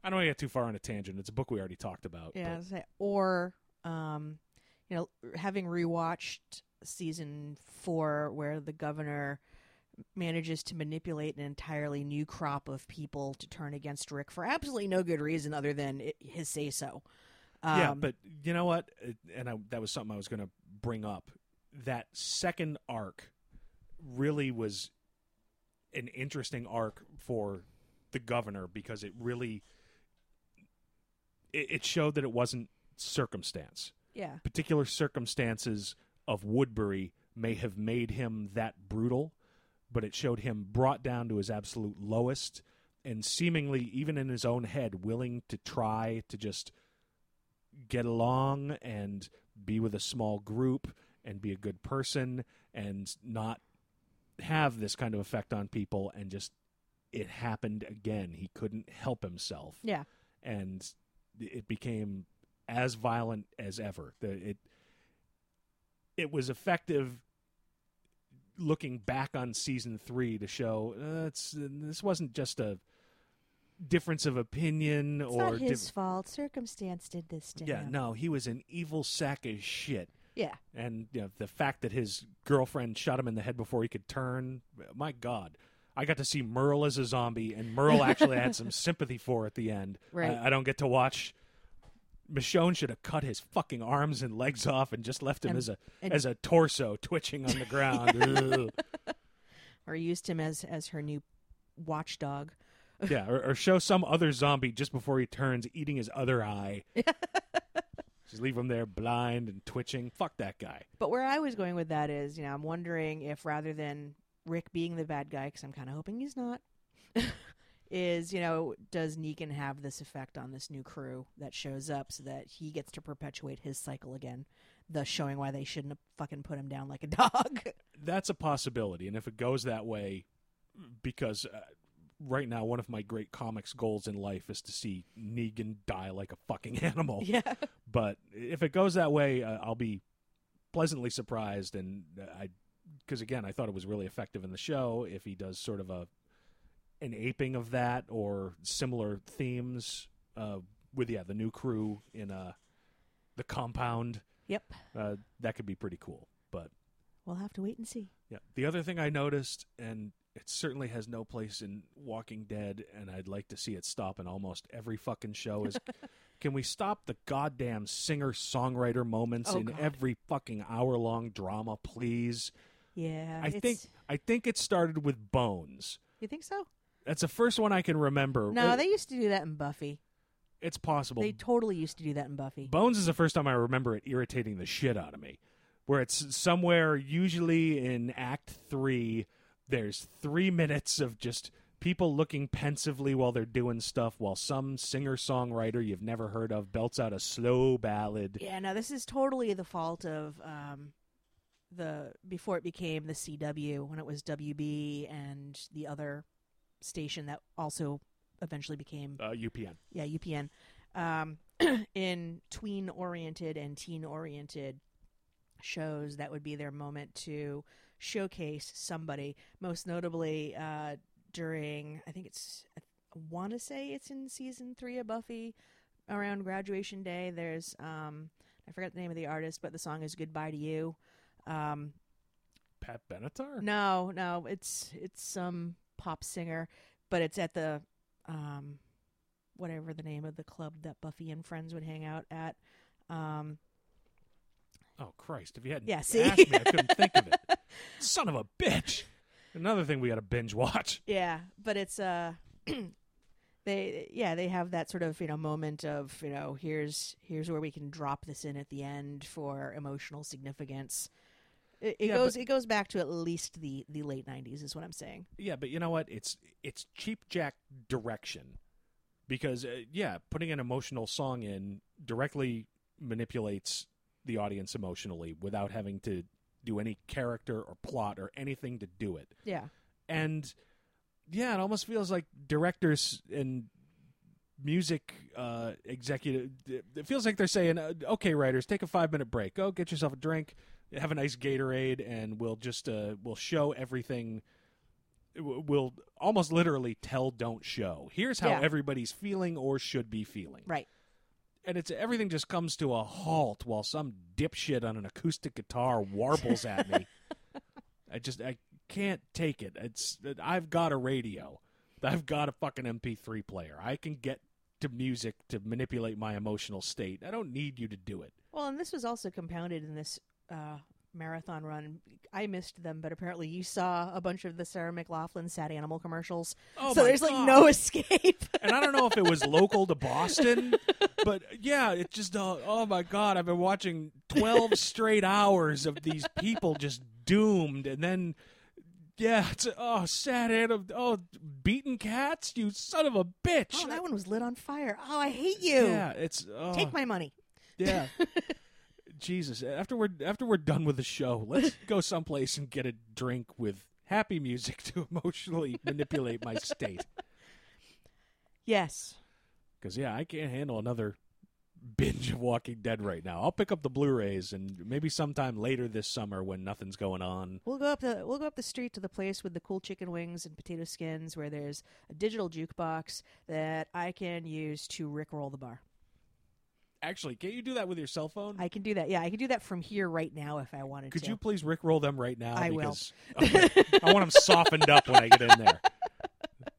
I don't want to get too far on a tangent. It's a book we already talked about. yeah, but- say- or um, you know, having rewatched season four, where the governor manages to manipulate an entirely new crop of people to turn against Rick for absolutely no good reason other than it, his say so. Um, yeah, but you know what? And I, that was something I was going to bring up. That second arc really was an interesting arc for the governor because it really it, it showed that it wasn't circumstance. yeah, Particular circumstances of Woodbury may have made him that brutal, but it showed him brought down to his absolute lowest and seemingly even in his own head willing to try to just get along and be with a small group and be a good person and not have this kind of effect on people and just it happened again he couldn't help himself yeah, and it became as violent as ever the, it it was effective looking back on season 3 to show uh, it's this wasn't just a difference of opinion it's or not his diff- fault. Circumstance did this to him. yeah, no, he was an evil sack of shit. Yeah, And you know, the fact that his girlfriend shot him in the head before he could turn, my God. I got to see Merle as a zombie, and Merle actually had some sympathy for at the end. Right. I, I don't get to watch. Michonne should have cut his fucking arms and legs off and just left him And- as a and- as a torso twitching on the ground. Or used him as as her new watchdog. yeah, or, or show some other zombie just before he turns, eating his other eye. just leave him there blind and twitching. Fuck that guy. But where I was going with that is, you know, I'm wondering if rather than Rick being the bad guy, because I'm kind of hoping he's not, is, you know, does Negan have this effect on this new crew that shows up so that he gets to perpetuate his cycle again, thus showing why they shouldn't have fucking put him down like a dog? that's a possibility and if it goes that way because uh, right now one of my great comics goals in life is to see negan die like a fucking animal yeah. but if it goes that way uh, i'll be pleasantly surprised and uh, i because again i thought it was really effective in the show if he does sort of a an aping of that or similar themes uh, with yeah the new crew in uh the compound Yep. uh, that could be pretty cool but We'll have to wait and see. yeah. The other thing I noticed, and it certainly has no place in Walking Dead, and I'd like to see it stop in almost every fucking show, is can we stop the goddamn singer songwriter moments Oh, in God. every fucking hour long drama, please? Yeah. I it's- think I think it started with Bones. You think so? That's the first one I can remember. No, It- they used to do that in Buffy. it's possible. They totally used to do that in Buffy. Bones is the first time I remember it irritating the shit out of me. Where it's somewhere, usually in Act Three, there's three minutes of just people looking pensively while they're doing stuff, while some singer songwriter you've never heard of belts out a slow ballad. Yeah, no, this is totally the fault of um, the before it became the CW when it was WB and the other station that also eventually became Uh, UPN. yeah UPN um, in tween oriented and teen oriented shows that would be their moment to showcase somebody most notably uh, during I think it's I want to say it's in season 3 of Buffy around graduation day there's um I forgot the name of the artist but the song is Goodbye to You um Pat Benatar? no, no, it's it's some pop singer, but it's at the um whatever the name of the club that Buffy and friends would hang out at. Um Oh, Christ. If you hadn't Yeah, see? asked me, I couldn't think of it. Son of a bitch. Another thing we got to binge watch. yeah, but it's uh they yeah, they have that sort of, you know, moment of, you know, here's here's where we can drop this in at the end for emotional significance. It, it Yeah, goes but- it goes back to at least the the late 90s is what I'm saying. Yeah, but you know what? It's it's cheap jack direction because uh, yeah, putting an emotional song in directly manipulates the audience emotionally without having to do any character or plot or anything to do it. Yeah. And yeah, it almost feels like directors and music uh, executive. It feels like they're saying, uh, "Okay, writers, take a five minute break. Go get yourself a drink, have a nice Gatorade, and we'll just uh, we'll show everything." We'll almost literally tell, don't show. Here's how Yeah. everybody's feeling or should be feeling, Right. And it's everything just comes to a halt while some dipshit on an acoustic guitar warbles at me. I just I can't take it. It's I've got a radio. I've got a fucking MP3 player. I can get to music to manipulate my emotional state. I don't need you to do it. Well, and this was also compounded in this uh, marathon run. I missed them, but apparently you saw a bunch of the Sarah McLachlan sad animal commercials. Oh so there's like no escape. And I don't know if it was local to Boston, but yeah, it just uh, oh my god, I've been watching 12 straight hours of these people just doomed and then yeah, it's oh sad animal oh beaten cats, you son of a bitch. oh, that one was lit on fire. Oh, I hate you. Yeah, it's oh. Take my money. Yeah. Jesus, after we're after we're done with the show, let's go someplace and get a drink with happy music to emotionally manipulate my state. Yes. Because yeah, I can't handle another binge of Walking Dead right now. I'll pick up the Blu-rays and maybe sometime later this summer when nothing's going on. We'll go up the we'll go up the street to the place with the cool chicken wings and potato skins where there's a digital jukebox that I can use to rickroll the bar. Actually, can't you do that with your cell phone? I can do that. Yeah, I can do that from here right now if I wanted to. Could to. you please rickroll them right now? I will. okay, I want them softened up when I get in there.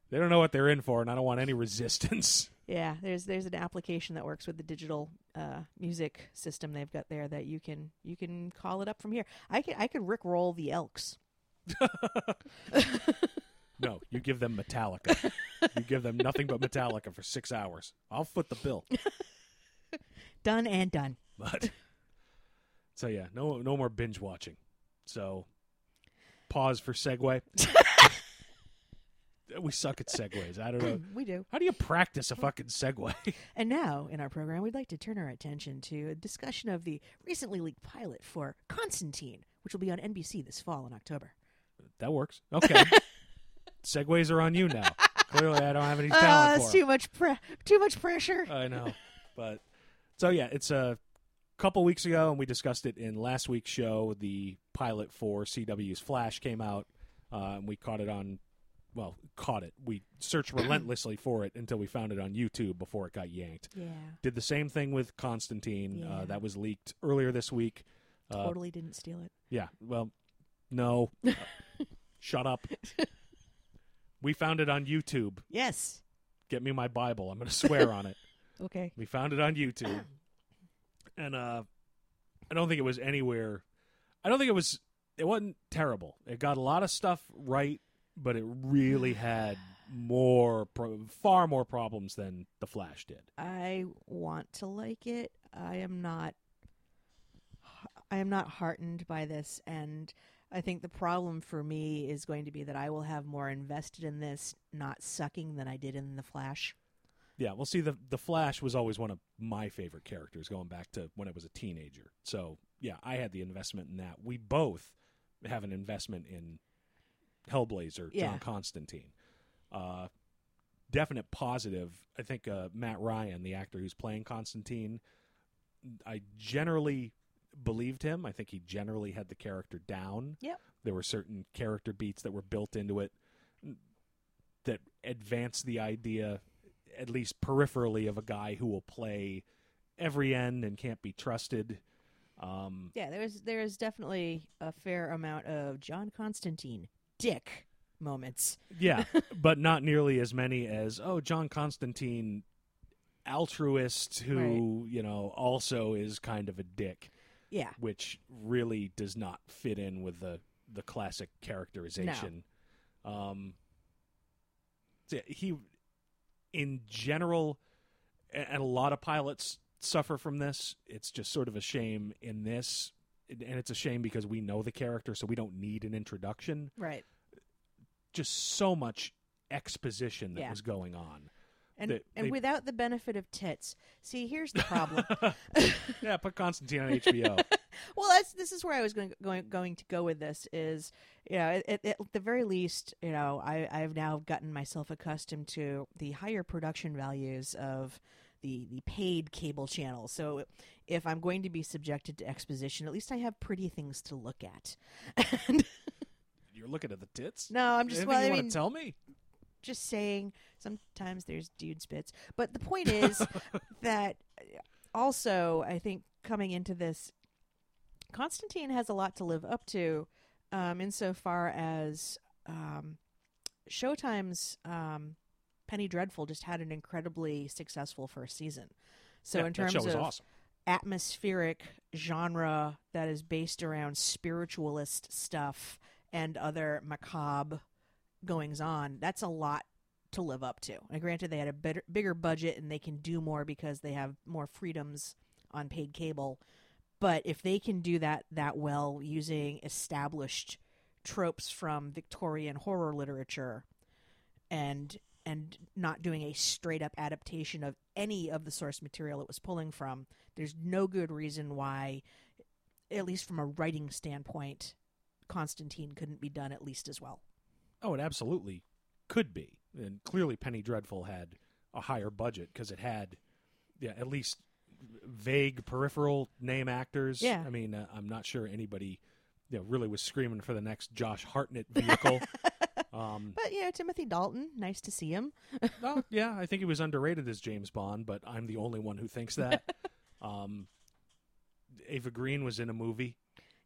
They don't know what they're in for, and I don't want any resistance. Yeah, there's there's an application that works with the digital uh, music system they've got there that you can you can call it up from here. I can I could rickroll the Elks. No, you give them Metallica. you give them nothing but Metallica for six hours. I'll foot the bill. Done and done. But so yeah, no no more binge watching. So pause for segue. we suck at segues. I don't know. We do. How do you practice a fucking segue? And now, in our program, we'd like to turn our attention to a discussion of the recently leaked pilot for Constantine, which will be on NBC this fall in October. that works. Okay. Segues are on you now. Clearly, I don't have any Ah, talent for 'em. too much pre- too much pressure. I know, but so yeah, it's a couple weeks ago, and we discussed it in last week's show. The pilot for CW's Flash came out, uh, and we caught it on. Well, caught it. We searched relentlessly for it until we found it on YouTube before it got yanked. yeah, Did the same thing with Constantine. Yeah. Uh, that was leaked earlier this week. Uh, totally didn't steal it. yeah. Well, no. Uh, shut up. We found it on YouTube. Yes. Get me my Bible. I'm going to swear on it. Okay. We found it on YouTube, and uh, I don't think it was anywhere. I don't think it was. It wasn't terrible. It got a lot of stuff right, but it really had more, pro- far more problems than the Flash did. I want to like it. I am not. I am not heartened by this, and I think the problem for me is going to be that I will have more invested in this not sucking than I did in the Flash. Yeah, well, see, the the Flash was always one of my favorite characters, going back to when I was a teenager. So yeah, I had the investment in that. We both have an investment in Hellblazer, Yeah. John Constantine. Uh, definite positive. I think uh, Matt Ryan, the actor who's playing Constantine, I generally believed him. I think he generally had the character down. Yep. There were certain character beats that were built into it that advanced the idea, at least peripherally, of a guy who will play every end and can't be trusted. Um, Yeah, there's there's definitely a fair amount of John Constantine dick moments. Yeah, but not nearly as many as oh John Constantine, altruist who you know also is kind of a dick, Yeah. which really does not fit in with the the classic characterization. Um, he, in general, and a lot of pilots suffer from this. It's just sort of a shame in this, and it's a shame because we know the character, so we don't need an introduction. Right. just so much exposition that Yeah. was going on. And and they- without the benefit of tits. See, here's the problem. yeah, put Constantine on HBO. Well, that's this is where I was going going going to go with this is you know at, at, at the very least you know I I've now gotten myself accustomed to the higher production values of the the paid cable channels. So if I'm going to be subjected to exposition, at least I have pretty things to look at. and You're looking at the tits. no, I'm just Anything well, you I want mean, to tell me? just saying sometimes there's dude spits but the point is that also i think coming into this constantine has a lot to live up to um, insofar as um, showtime's um, penny dreadful just had an incredibly successful first season so Yeah, in that terms show was of awesome. atmospheric genre that is based around spiritualist stuff and other macabre goings on. That's a lot to live up to. And granted, they had a better, bigger budget and they can do more because they have more freedoms on paid cable. But if they can do that that well using established tropes from Victorian horror literature and and not doing a straight up adaptation of any of the source material it was pulling from, there's no good reason why, at least from a writing standpoint, Constantine couldn't be done at least as well. Oh, it absolutely could be. And clearly, Penny Dreadful had a higher budget because it had, yeah, at least vague peripheral name actors. Yeah. I mean, uh, I'm not sure anybody, you know, really was screaming for the next Josh Hartnett vehicle. um, But yeah, Timothy Dalton, nice to see him. oh, yeah, I think he was underrated as James Bond, but I'm the only one who thinks that. um, Eva Green was in a movie.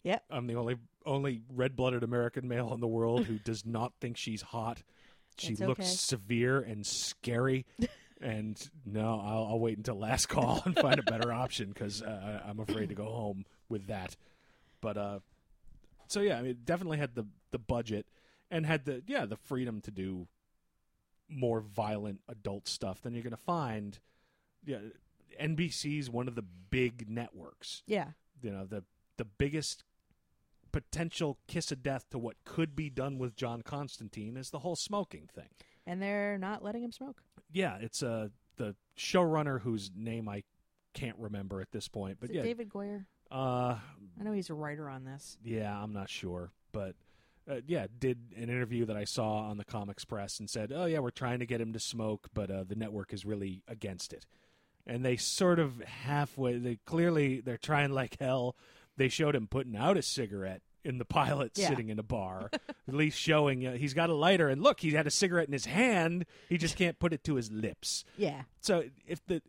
Yep. I'm the only only red-blooded American male in the world who does not think she's hot. She It's looks okay. severe and scary. And no, I'll, I'll wait until last call and find a better option because uh, I'm afraid to go home with that. But uh, so yeah, I mean, it definitely had the the budget and had the yeah the freedom to do more violent adult stuff than you're going to find. Yeah, NBC's one of the big networks Yeah. you know the the biggest potential kiss of death to what could be done with John Constantine is the whole smoking thing. And they're not letting him smoke. Yeah, it's uh the showrunner whose name I can't remember at this point, but yeah, David Goyer? uh I know he's a writer on this. yeah, I'm not sure, but uh, yeah, did an interview that I saw on the Comics Press and said, "Oh yeah, we're trying to get him to smoke, but uh, the network is really against it." And they sort of halfway, they clearly they're trying like hell. They showed him putting out a cigarette in the pilot, Yeah. sitting in a bar, at least showing uh, he's got a lighter. And look, he had a cigarette in his hand. He just can't put it to his lips. Yeah. So if the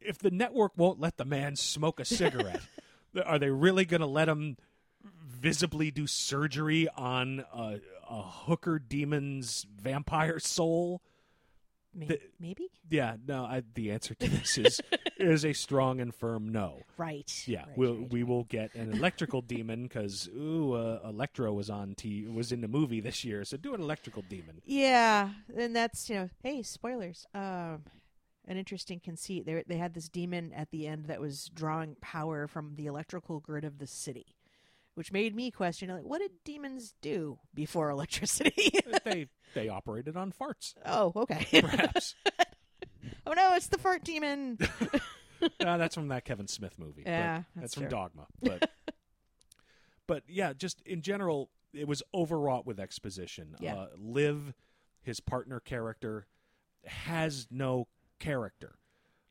if the network won't let the man smoke a cigarette, are they really going to let him visibly do surgery on a, a hooker demon's vampire soul? May- The- maybe? Yeah, no. I, the answer to this is is a strong and firm no. Right. Yeah, Right, we'll, right, we right. will get an electrical demon because ooh, uh, Electro was on t was in the movie this year, so do an electrical demon. Yeah, and that's you know, hey, spoilers. Um, an interesting conceit. They they had this demon at the end that was drawing power from the electrical grid of the city, which made me question like, what did demons do before electricity? they they operated on farts, oh, okay. perhaps. oh no, it's the fart demon. Uh, that's from that Kevin Smith movie. Yeah, that's, that's from. Dogma. But But yeah, just in general, it was overwrought with exposition. Yeah. Uh, Liv, his partner character, has no character.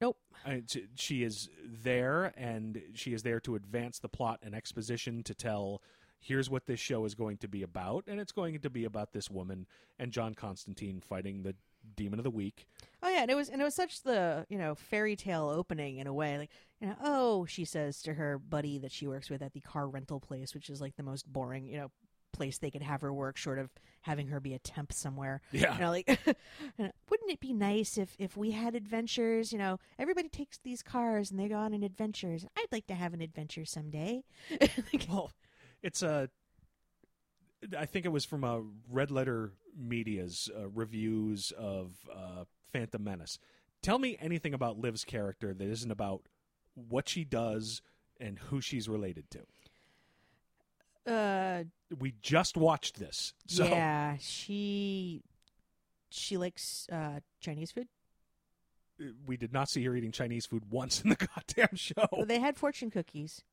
Nope. I, t- she is there, and she is there to advance the plot and exposition to tell. Here's what this show is going to be about, and it's going to be about this woman and John Constantine fighting the demon of the week. Oh yeah, and it was and it was such the you know fairy tale opening in a way. Like you know, oh, she says to her buddy that she works with at the car rental place, which is like the most boring you know place they could have her work, short of having her be a temp somewhere. Yeah. You know, like wouldn't it be nice if if we had adventures? You know, everybody takes these cars and they go on an adventures. I'd like to have an adventure someday. Like, Well, it's a. I think it was from a Red Letter Media's uh, reviews of uh, Phantom Menace. Tell me anything about Liv's character that isn't about what she does and who she's related to. Uh, We just watched this, so yeah, she she likes uh, Chinese food. we did not see her eating Chinese food once in the goddamn show. Well, they had fortune cookies.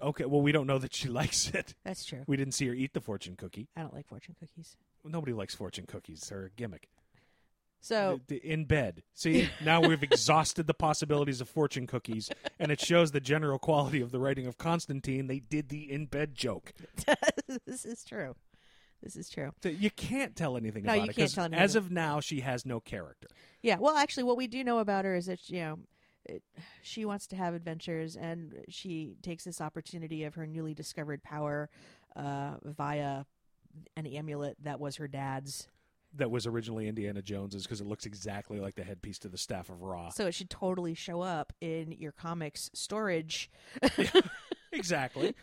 Okay, well, we don't know that she likes it. That's true. We didn't see her eat the fortune cookie. I don't like fortune cookies. Nobody likes fortune cookies; they're a gimmick. So in bed. See, now we've exhausted the possibilities of fortune cookies, and it shows the general quality of the writing of Constantine. They did the in bed joke. this is true. This is true. So you can't tell anything No, about you it can't tell anything. as of now, she has no character. Yeah. Well, actually, what we do know about her is that you know. It, she wants to have adventures, and she takes this opportunity of her newly discovered power uh, via an amulet that was her dad's. That was originally Indiana Jones's because it looks exactly like the headpiece to the staff of Ra. So it should totally show up in your comics storage. exactly.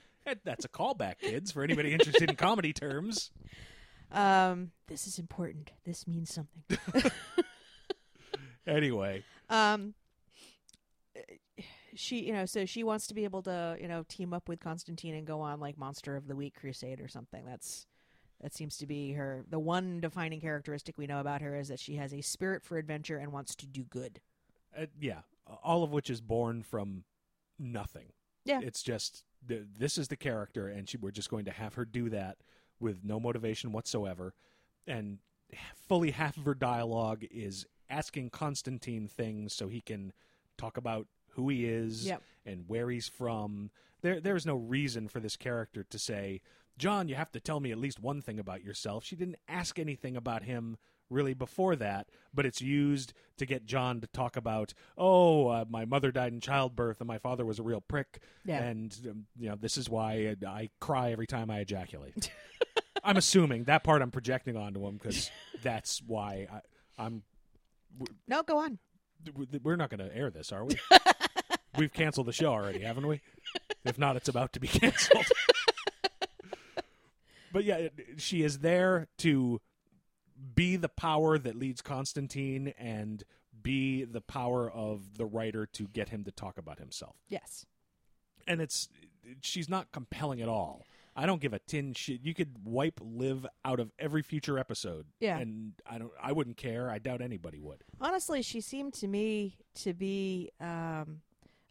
That's a callback, kids, for anybody interested in comedy terms. Um, this is important. This means something. Anyway, um she you know so she wants to be able to you know team up with constantine and go on like monster of the week crusade or something that's that seems to be her the one defining characteristic we know about her is that she has a spirit for adventure and wants to do good uh, yeah, all of which is born from nothing. Yeah. it's just th- this is the character, and she, we're just going to have her do that with no motivation whatsoever, and fully half of her dialogue is asking Constantine things so he can talk about who he is Yep. and where he's from. There, there's no reason for this character to say, "John, you have to tell me at least one thing about yourself." She didn't ask anything about him really before that, but it's used to get John to talk about, "Oh, uh, my mother died in childbirth, and my father was a real prick, Yeah. and um, you know this is why I, I cry every time I ejaculate." I'm assuming that part I'm projecting onto him because that's why I, I'm. no go on We're not going to air this, are we? We've canceled the show already, haven't we? If not, it's about to be canceled. But yeah, it- she is there to be the power that leads Constantine and be the power of the writer to get him to talk about himself. yes And it's she's not compelling at all. I don't give a tin shit. You could wipe Liv out of every future episode. Yeah. And I don't I wouldn't care. I doubt anybody would. honestly she seemed to me to be um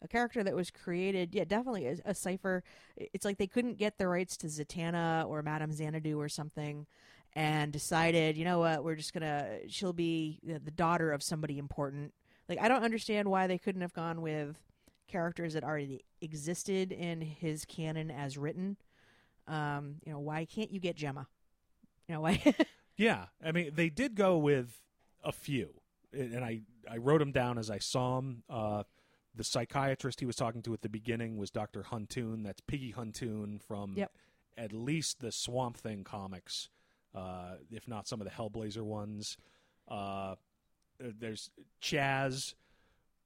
a character that was created yeah definitely a, a cipher. It's like they couldn't get the rights to zatanna or madame xanadu or something and decided you know what? We're just gonna she'll be the daughter of somebody important. Like i don't understand why they couldn't have gone with characters that already existed in his canon as written. Um you know why can't you get gemma? You know why Yeah, I mean they did go with a few, and I I wrote them down as I saw them. Uh, the psychiatrist he was talking to at the beginning was Doctor Huntoon. That's Piggy Huntoon from Yep. at least the Swamp Thing comics, uh, if not some of the Hellblazer ones. Uh, there's Chaz,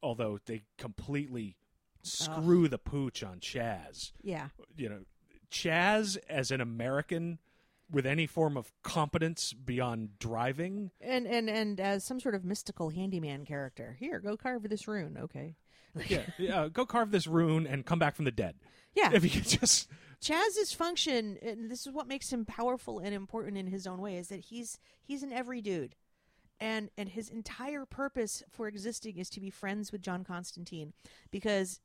although they completely screw the pooch on Chaz yeah you know, Chaz as an American with any form of competence beyond driving. and and and as some sort of mystical handyman character. Here, go carve this rune. Okay. Yeah, yeah, go carve this rune and come back from the dead. Yeah. If you could just Chaz's function, and this is what makes him powerful and important in his own way, is that he's he's an every dude, and and his entire purpose for existing is to be friends with John Constantine, because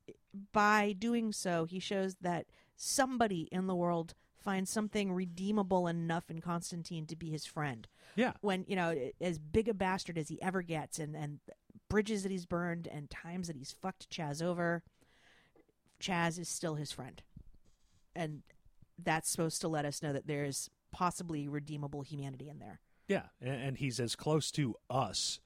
by doing so, he shows that somebody in the world finds something redeemable enough in Constantine to be his friend. Yeah. When, you know, as big a bastard as he ever gets and, and bridges that he's burned and times that he's fucked Chaz over, Chaz is still his friend. And that's supposed to let us know that there's possibly redeemable humanity in there. Yeah, and, he's as close to us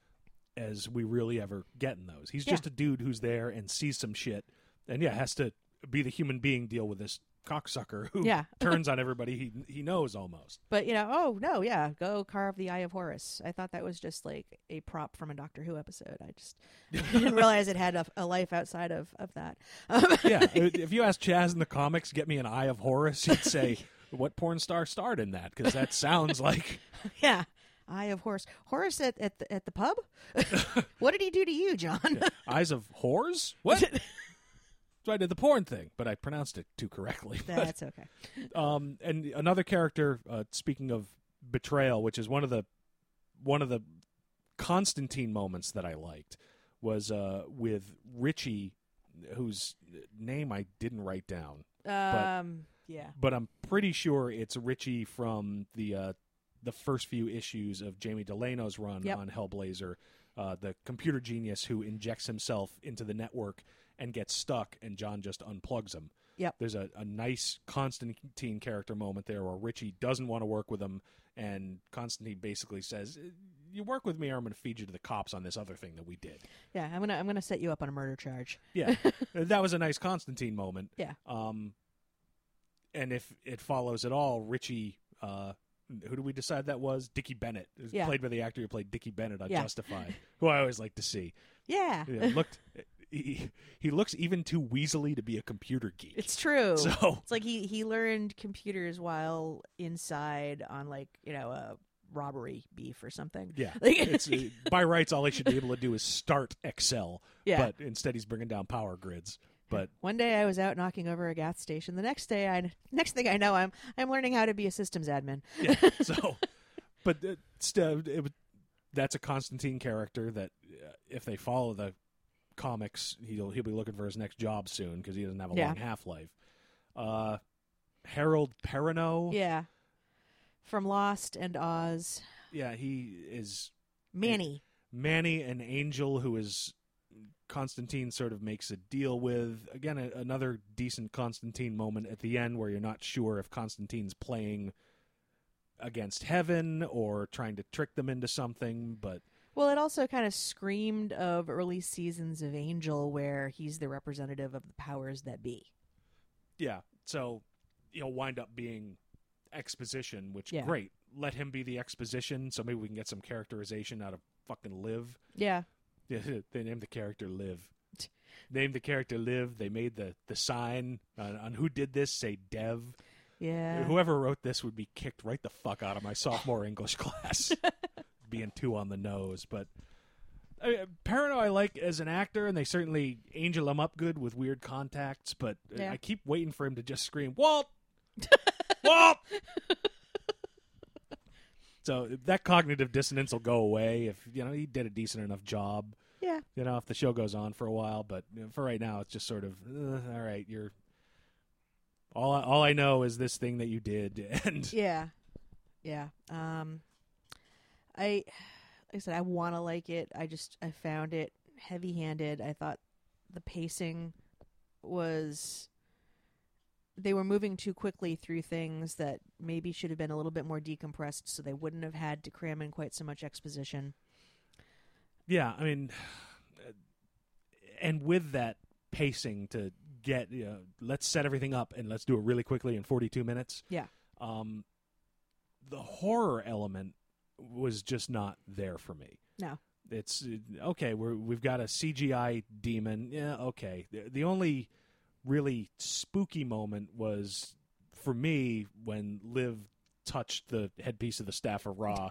as we really ever get in those. He's Yeah. just a dude who's there and sees some shit, and yeah, has to be the human being deal with this cocksucker who Yeah. turns on everybody he he knows almost. But, you know, oh, no, yeah, go carve the Eye of Horus. I thought that was just like a prop from a Doctor Who episode. I just didn't realize it had a, a life outside of, of that. Um, yeah, if you ask Chaz in the comics, get me an Eye of Horus, he'd say, "What porn star starred in that?" Because that sounds like yeah. Eye of Horus. Horus at, at, the, at the pub? what did he do to you, John? Eyes of Whores. What? So I did the porn thing, but I pronounced it too correctly. But- That's okay. um, and another character. Uh, speaking of betrayal, which is one of the one of the Constantine moments that I liked was uh, with Richie, whose name I didn't write down, Um, yeah. but I'm pretty sure it's Richie from the uh, the first few issues of Jamie Delano's run Yep. on Hellblazer, uh, the computer genius who injects himself into the network and gets stuck, and John just unplugs him. Yep. There's a, a nice Constantine character moment there where Richie doesn't want to work with him, and Constantine basically says, "You work with me, or I'm going to feed you to the cops on this other thing that we did." Yeah, I'm gonna I'm gonna set you up on a murder charge. Yeah, that was a nice Constantine moment. Yeah. Um, and if it follows at all, Richie, uh, who do we decide that was? Dickie Bennett, Yeah. played by the actor who played Dickie Bennett on Yeah. Justified, who I always like to see. Yeah. Yeah, looked, he, he looks even too weaselly to be a computer geek. It's true. so It's like he he learned computers while inside on like you know a robbery beef or something. yeah, Like- it's uh, by rights all he should be able to do is start Excel. Yeah. but instead he's bringing down power grids. But One day I was out knocking over a gas station. The next day I next thing I know I'm I'm learning how to be a systems admin. yeah, so, but uh, still, it, would- that's a Constantine character that uh, if they follow the comics, he'll he'll be looking for his next job soon because he doesn't have a Yeah. long half life. Uh, Harold Perrineau, Yeah. From Lost and Oz. yeah, he is Manny. Manny, an angel who is Constantine sort of makes a deal with. Again, a, another decent Constantine moment at the end where you're not sure if Constantine's playing against heaven or trying to trick them into something, but Well, it also kind of screamed of early seasons of Angel where he's the representative of the powers that be. yeah, so you'll wind up being exposition, which Yeah. great. Let him be the exposition, so maybe we can get some characterization out of fucking Liv. Yeah. They named the character Liv. named the character Liv. They made the the sign on, on who did this say Dev. Yeah. Whoever wrote this would be kicked right the fuck out of my sophomore English class, being too on the nose. But I mean, Perrineau I like as an actor, and they certainly angel him up good with weird contacts. But uh, Yeah. I keep waiting for him to just scream Walt, Walt. so that cognitive dissonance will go away if you know he did a decent enough job. Yeah. You know, if the show goes on for a while, but for right now, it's just sort of uh, all right. You're all. I, all I know is this thing that you did, and Yeah. Yeah. Um I like I said I want to like it. I just I found it heavy-handed. I thought the pacing was they were moving too quickly through things that maybe should have been a little bit more decompressed so they wouldn't have had to cram in quite so much exposition. yeah, I mean, and with that pacing to get, you know, let's set everything up and let's do it really quickly in 42 minutes. Yeah. Um, the horror element was just not there for me. No. It's okay. We're we've got a CGI demon. Yeah, okay. The, the only really spooky moment was for me when Liv touched the headpiece of the staff of Ra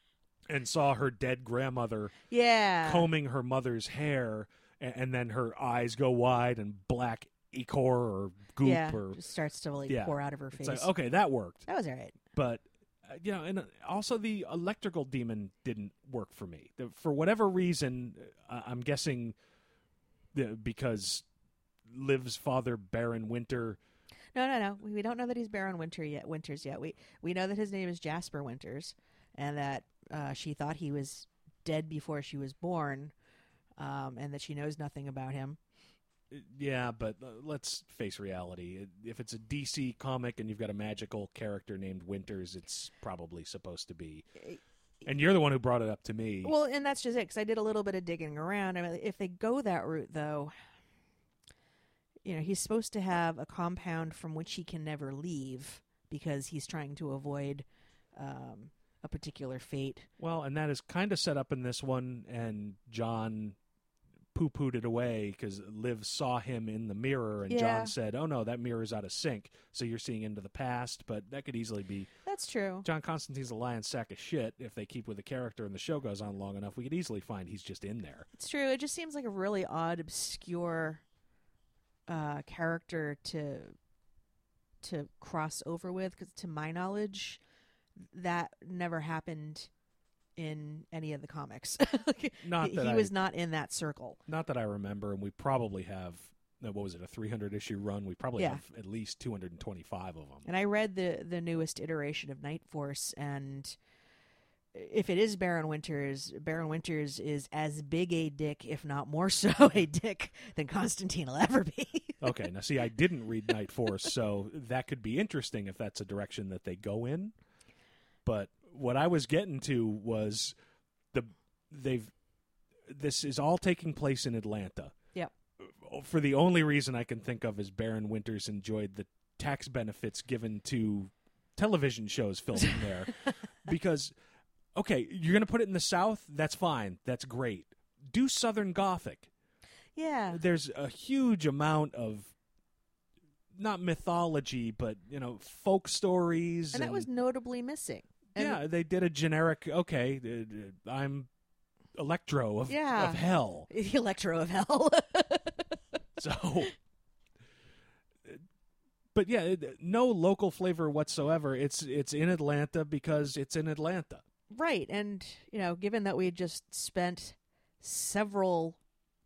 and saw her dead grandmother Yeah. combing her mother's hair, and, and then her eyes go wide and black ichor or goop yeah. or Just starts to like Yeah. pour out of her face. it's like okay, that worked That was all right. but you know, and uh, also the electrical demon didn't work for me for whatever reason. Uh, I'm guessing because Liv's father, Baron Winter, No, no, no. We, we don't know that he's Baron Winter yet. Winters yet. We we know that his name is Jasper Winters, and that uh, she thought he was dead before she was born, um, and that she knows nothing about him. Yeah, but uh, let's face reality. If it's a DC comic and you've got a magical character named Winters, it's probably supposed to be. And you're the one who brought it up to me. Well, and that's just it. Because I did a little bit of digging around. I mean, if they go that route, though, you know, he's supposed to have a compound from which he can never leave because he's trying to avoid um, a particular fate. Well, and that is kind of set up in this one, and John poo pooed it away because Liv saw him in the mirror, and Yeah. John said, "Oh no, that mirror's out of sync, so you're seeing into the past." But that could easily be That's true. John Constantine's a lion sack of shit. If they keep with the character and the show goes on long enough, we could easily find he's just in there. It's true. It just seems like a really odd, obscure uh, character to to cross over with. Because to my knowledge, that never happened in any of the comics. Not he, that he I- was not in that circle. Not that I remember, and we probably have. What was it? A 300 issue run. We probably Yeah. have at least 225 of them. And I read the the newest iteration of Night Force, and if it is Baron Winters, Baron Winters is as big a dick, if not more so, a dick than Constantine will ever be. Okay, now see, I didn't read Night Force, so that could be interesting if that's a direction that they go in. But what I was getting to was the they've this is all taking place in Atlanta. Yep. For the only reason I can think of is Baron Winters enjoyed the tax benefits given to television shows filming there because okay, you're going to put it in the south, that's fine. That's great. Do Southern Gothic yeah. there's a huge amount of not mythology, but you know, folk stories. and that was notably missing. And yeah, they did a generic. Okay, uh, uh, I'm Electro of Yeah. of hell. the Electro of Hell. So, but yeah, it- no local flavor whatsoever. It's it's in Atlanta because it's in Atlanta. right, and you know, given that we just spent several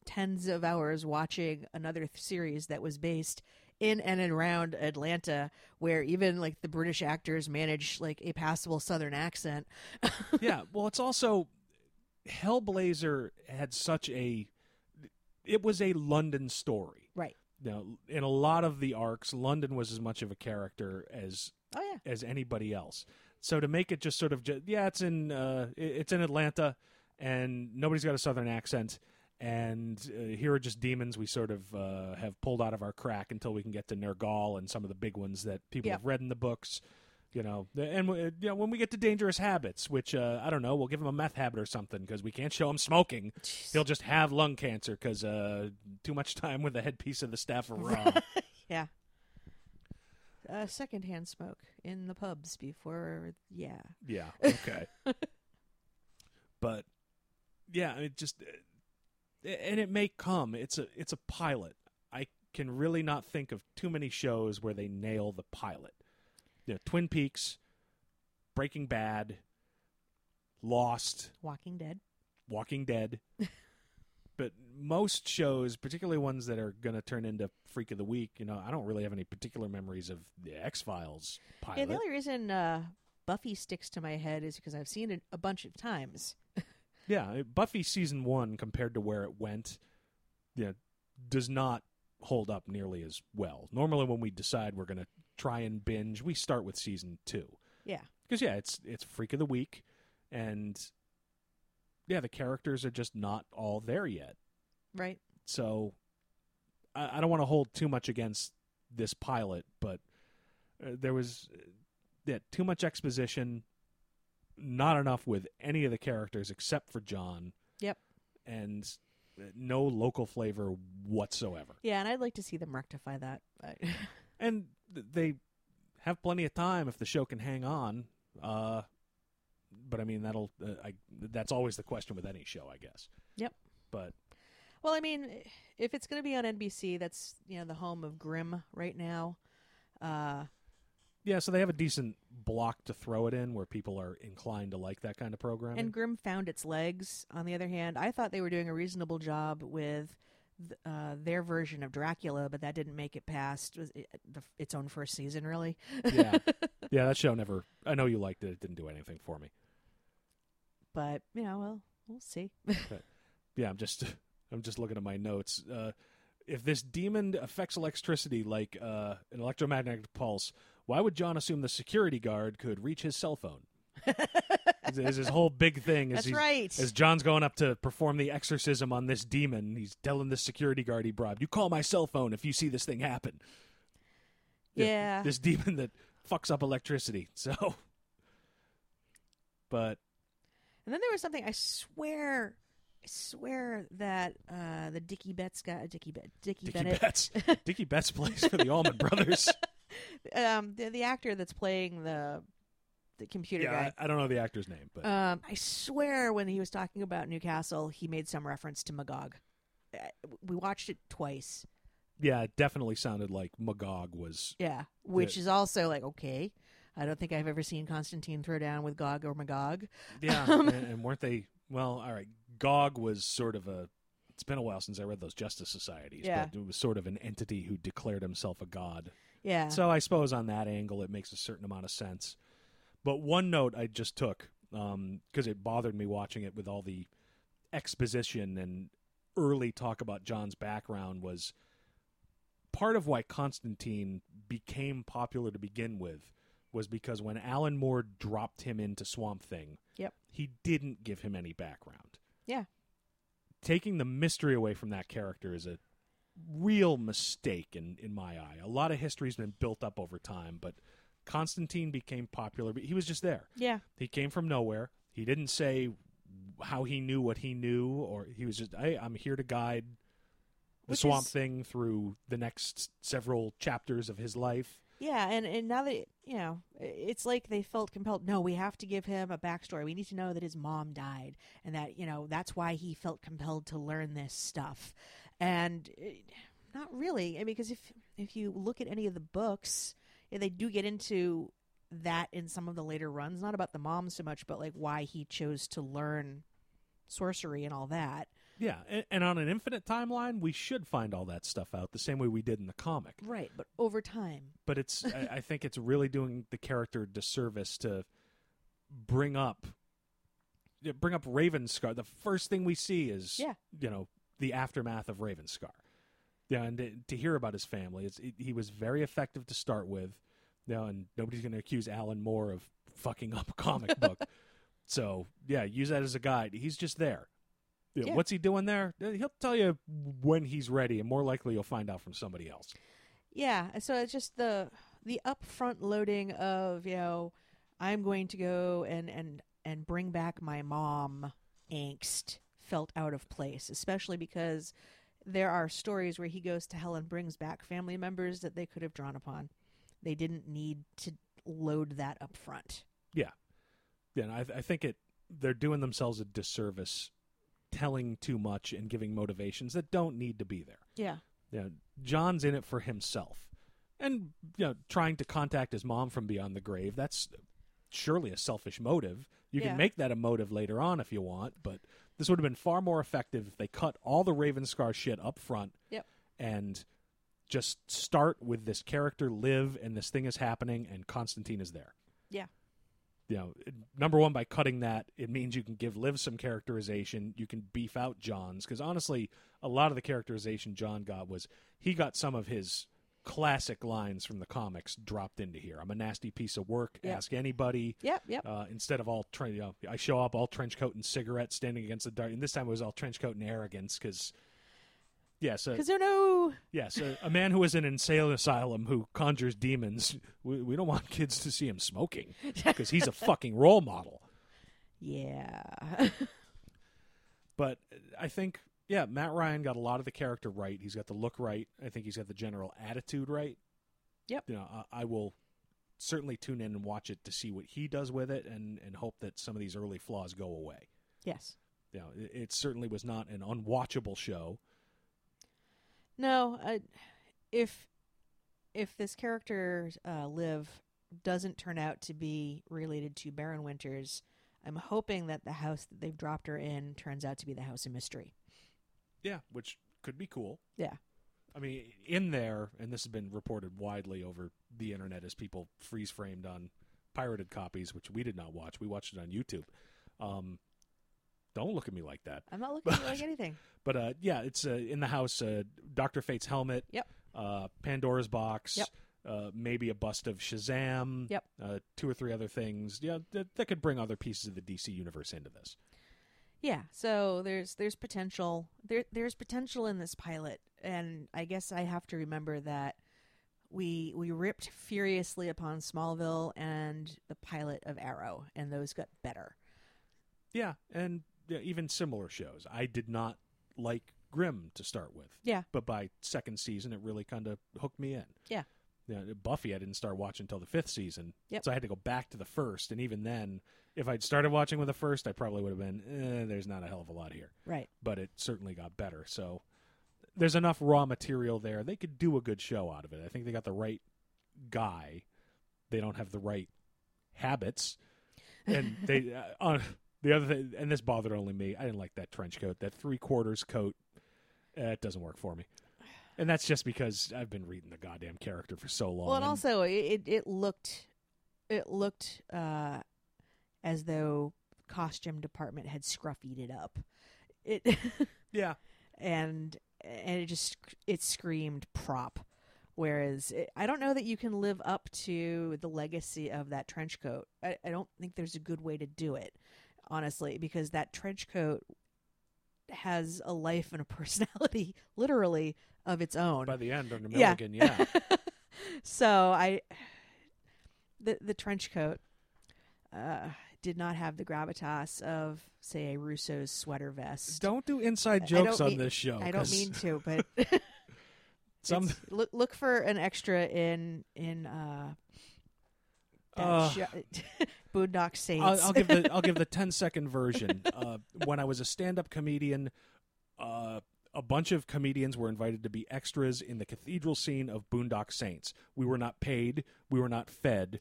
tens of hours watching another th- series that was based in and around Atlanta, where even like the British actors manage like a passable Southern accent. yeah, well, it's also Hellblazer had such a. It was a London story. right. Now, in a lot of the arcs, London was as much of a character as Oh yeah. as anybody else. So to make it just sort of, ju- yeah, it's in uh, it's in Atlanta, and nobody's got a southern accent, and uh, here are just demons we sort of uh, have pulled out of our crack until we can get to Nergal and some of the big ones that people Yeah. have read in the books. You know, and uh, you know, when we get to dangerous habits, which uh, I don't know, we'll give him a meth habit or something because we can't show him smoking. He'll just have lung cancer because uh, too much time with the headpiece of the staff of rum. Yeah. Uh, secondhand smoke in the pubs before, yeah. Yeah. Okay. but yeah, it just and it may come. It's a it's a pilot. I can really not think of too many shows where they nail the pilot. You know, Twin Peaks, Breaking Bad, Lost, Walking Dead. Walking Dead. but most shows, particularly ones that are going to turn into Freak of the Week, you know, I don't really have any particular memories of the X Files pilot. Yeah, the only reason uh, Buffy sticks to my head is because I've seen it a bunch of times. Yeah, Buffy season one compared to where it went, you know, does not hold up nearly as well. Normally, when we decide we're going to try and binge, we start with season two Yeah. because yeah, it's it's freak of the week, and yeah, the characters are just not all there yet. Right. So I, I don't want to hold too much against this pilot, but uh, there was uh, yeah, too much exposition, not enough with any of the characters except for John. Yep. And no local flavor whatsoever. Yeah, and I'd like to see them rectify that. And th- they have plenty of time if the show can hang on. Uh, but I mean that'll uh, I that's always the question with any show, I guess. Yep. But well, I mean, if it's going to be on NBC, that's you know the home of Grimm right now. Uh, Yeah, so they have a decent block to throw it in where people are inclined to like that kind of programming. and Grimm found its legs. On the other hand, I thought they were doing a reasonable job with th- uh, their version of Dracula, but that didn't make it past its own first season, really. Yeah, yeah. That show never. I know you liked it. It didn't do anything for me. But you know, well, we'll see. Yeah, I'm just. I'm just looking at my notes. Uh, if this demon affects electricity like uh, an electromagnetic pulse, why would John assume the security guard could reach his cell phone? is, is his whole big thing. Is That's right. As John's going up to perform the exorcism on this demon, he's telling the security guard he bribed, "You call my cell phone if you see this thing happen." Yeah. this demon that fucks up electricity. So, but And then there was something I swear, I swear that uh, the Dickie Betts guy, Dickie Bet, Dickie, Dickie Bennett, Betts, Dickie Betts plays for the Allman Brothers. Um, the, the actor that's playing the the computer yeah, guy. I, I don't know the actor's name, but Um, I swear when he was talking about Newcastle, he made some reference to Magog. Uh, We watched it twice. yeah, it definitely sounded like Magog was. Yeah, which is also like okay. I don't think I've ever seen Constantine throw down with Gog or Magog. Yeah, and, and weren't they? Well, all right. Gog was sort of a. It's been a while since I read those Justice Societies, Yeah. but it was sort of an entity who declared himself a god. Yeah. So I suppose on that angle, it makes a certain amount of sense. But one note I just took um, because it bothered me watching it with all the exposition and early talk about John's background was part of why Constantine became popular to begin with was because when Alan Moore dropped him into Swamp Thing, Yep. he didn't give him any background. Yeah. Taking the mystery away from that character is a real mistake in, in my eye. A lot of history's been built up over time, but Constantine became popular, but he was just there. yeah. He came from nowhere. He didn't say how he knew what he knew, or he was just, hey, I'm here to guide the Which Swamp is- Thing through the next several chapters of his life. Yeah, and, and now that you know, it's like they felt compelled. No, we have to give him a backstory. We need to know that his mom died, and that you know that's why he felt compelled to learn this stuff. And it, not really, I mean, because if if you look at any of the books, they do get into that in some of the later runs. Not about the mom so much, but like why he chose to learn sorcery and all that. Yeah, and, and on an infinite timeline, we should find all that stuff out the same way we did in the comic. Right, but over time. But it's, I, I think it's really doing the character disservice to bring up, bring up Ravenscar. The first thing we see is, Yeah. you know, the aftermath of Ravenscar. Yeah, and to, to hear about his family, it's, it, he was very effective to start with. You know, and nobody's going to accuse Alan Moore of fucking up a comic book. So yeah, use that as a guide. He's just there. You know, Yeah. What's he doing there? He'll tell you when he's ready, and more likely you'll find out from somebody else. Yeah, so it's just the the upfront loading of you know I'm going to go and and and bring back my mom angst felt out of place, especially because there are stories where he goes to hell and brings back family members that they could have drawn upon. They didn't need to load that up front. Yeah, yeah. And I, I think it they're doing themselves a disservice, telling too much and giving motivations that don't need to be there. Yeah. Yeah. John's in it for himself, and you know, trying to contact his mom from beyond the grave. That's surely a selfish motive. You Yeah. can make that a motive later on if you want, but this would have been far more effective if they cut all the Ravenscar shit up front Yep. and just start with this character live and this thing is happening and Constantine is there. Yeah. You know, number one, by cutting that, it means you can give Liv some characterization. You can beef out John's because honestly, a lot of the characterization John got was he got some of his classic lines from the comics dropped into here. I'm a nasty piece of work. Yeah. Ask anybody. Yep, yep. Uh, instead of all, tre- you know, I show up all trench coat and cigarette standing against the dark. And this time it was all trench coat and arrogance because, yeah, so Because no, Yes, a, a man who is in an insane asylum who conjures demons. We, we don't want kids to see him smoking because he's a fucking role model. yeah, But I think, yeah, Matt Ryan got a lot of the character right. He's got the look right. I think he's got the general attitude right. Yep. You know, I, I will certainly tune in and watch it to see what he does with it, and and hope that some of these early flaws go away. yes. You know, it, it certainly was not an unwatchable show. No, I, if if this character uh, Liv doesn't turn out to be related to Baron Winters, I'm hoping that the house that they've dropped her in turns out to be the House of Mystery. Yeah, which could be cool. Yeah. I mean, in there, and this has been reported widely over the internet as people freeze framed on pirated copies, which we did not watch. We watched it on YouTube. Um, don't look at me like that. I'm not looking like anything. But uh, yeah, it's uh, in the house. Uh, Doctor Fate's helmet. Yep. Uh, Pandora's box. Yep. Uh, maybe a bust of Shazam. Yep. Uh, two or three other things. Yeah, that, that could bring other pieces of the DC universe into this. Yeah, so there's there's potential there there's potential in this pilot, and I guess I have to remember that we we ripped furiously upon Smallville and the pilot of Arrow, and those got better. Yeah, and yeah, even similar shows. I did not like Grimm to start with. Yeah. But by second season, it really kind of hooked me in. Yeah. Yeah, Buffy, I didn't start watching until the fifth season. Yep. So I had to go back to the first, and even then, if I'd started watching with the first, I probably would have been, eh, there's not a hell of a lot here. Right. But it certainly got better. So there's enough raw material there. They could do a good show out of it. I think they got the right guy. They don't have the right habits, and they uh, on the other thing. And this bothered only me. I didn't like that trench coat. That three quarters coat. eh, it doesn't work for me. And that's just because I've been reading the goddamn character for so long. Well, and also it it looked it looked uh, as though costume department had scruffied it up. It yeah, and and it just it screamed prop. Whereas it, I don't know that you can live up to the legacy of that trench coat. I, I don't think there's a good way to do it, honestly, because that trench coat has a life and a personality, literally of its own. by the end under Yeah. Milligan, yeah. so I, the the trench coat, uh, did not have the gravitas of say a Russo's sweater vest. don't do inside jokes on mean- this show. I don't mean to, but some. look look for an extra in in uh, Uh, sho- Boondock Saints. I'll, I'll give the I'll give the 10 second version. Uh, when I was a stand up comedian, uh, a bunch of comedians were invited to be extras in the cathedral scene of Boondock Saints. We were not paid. We were not fed.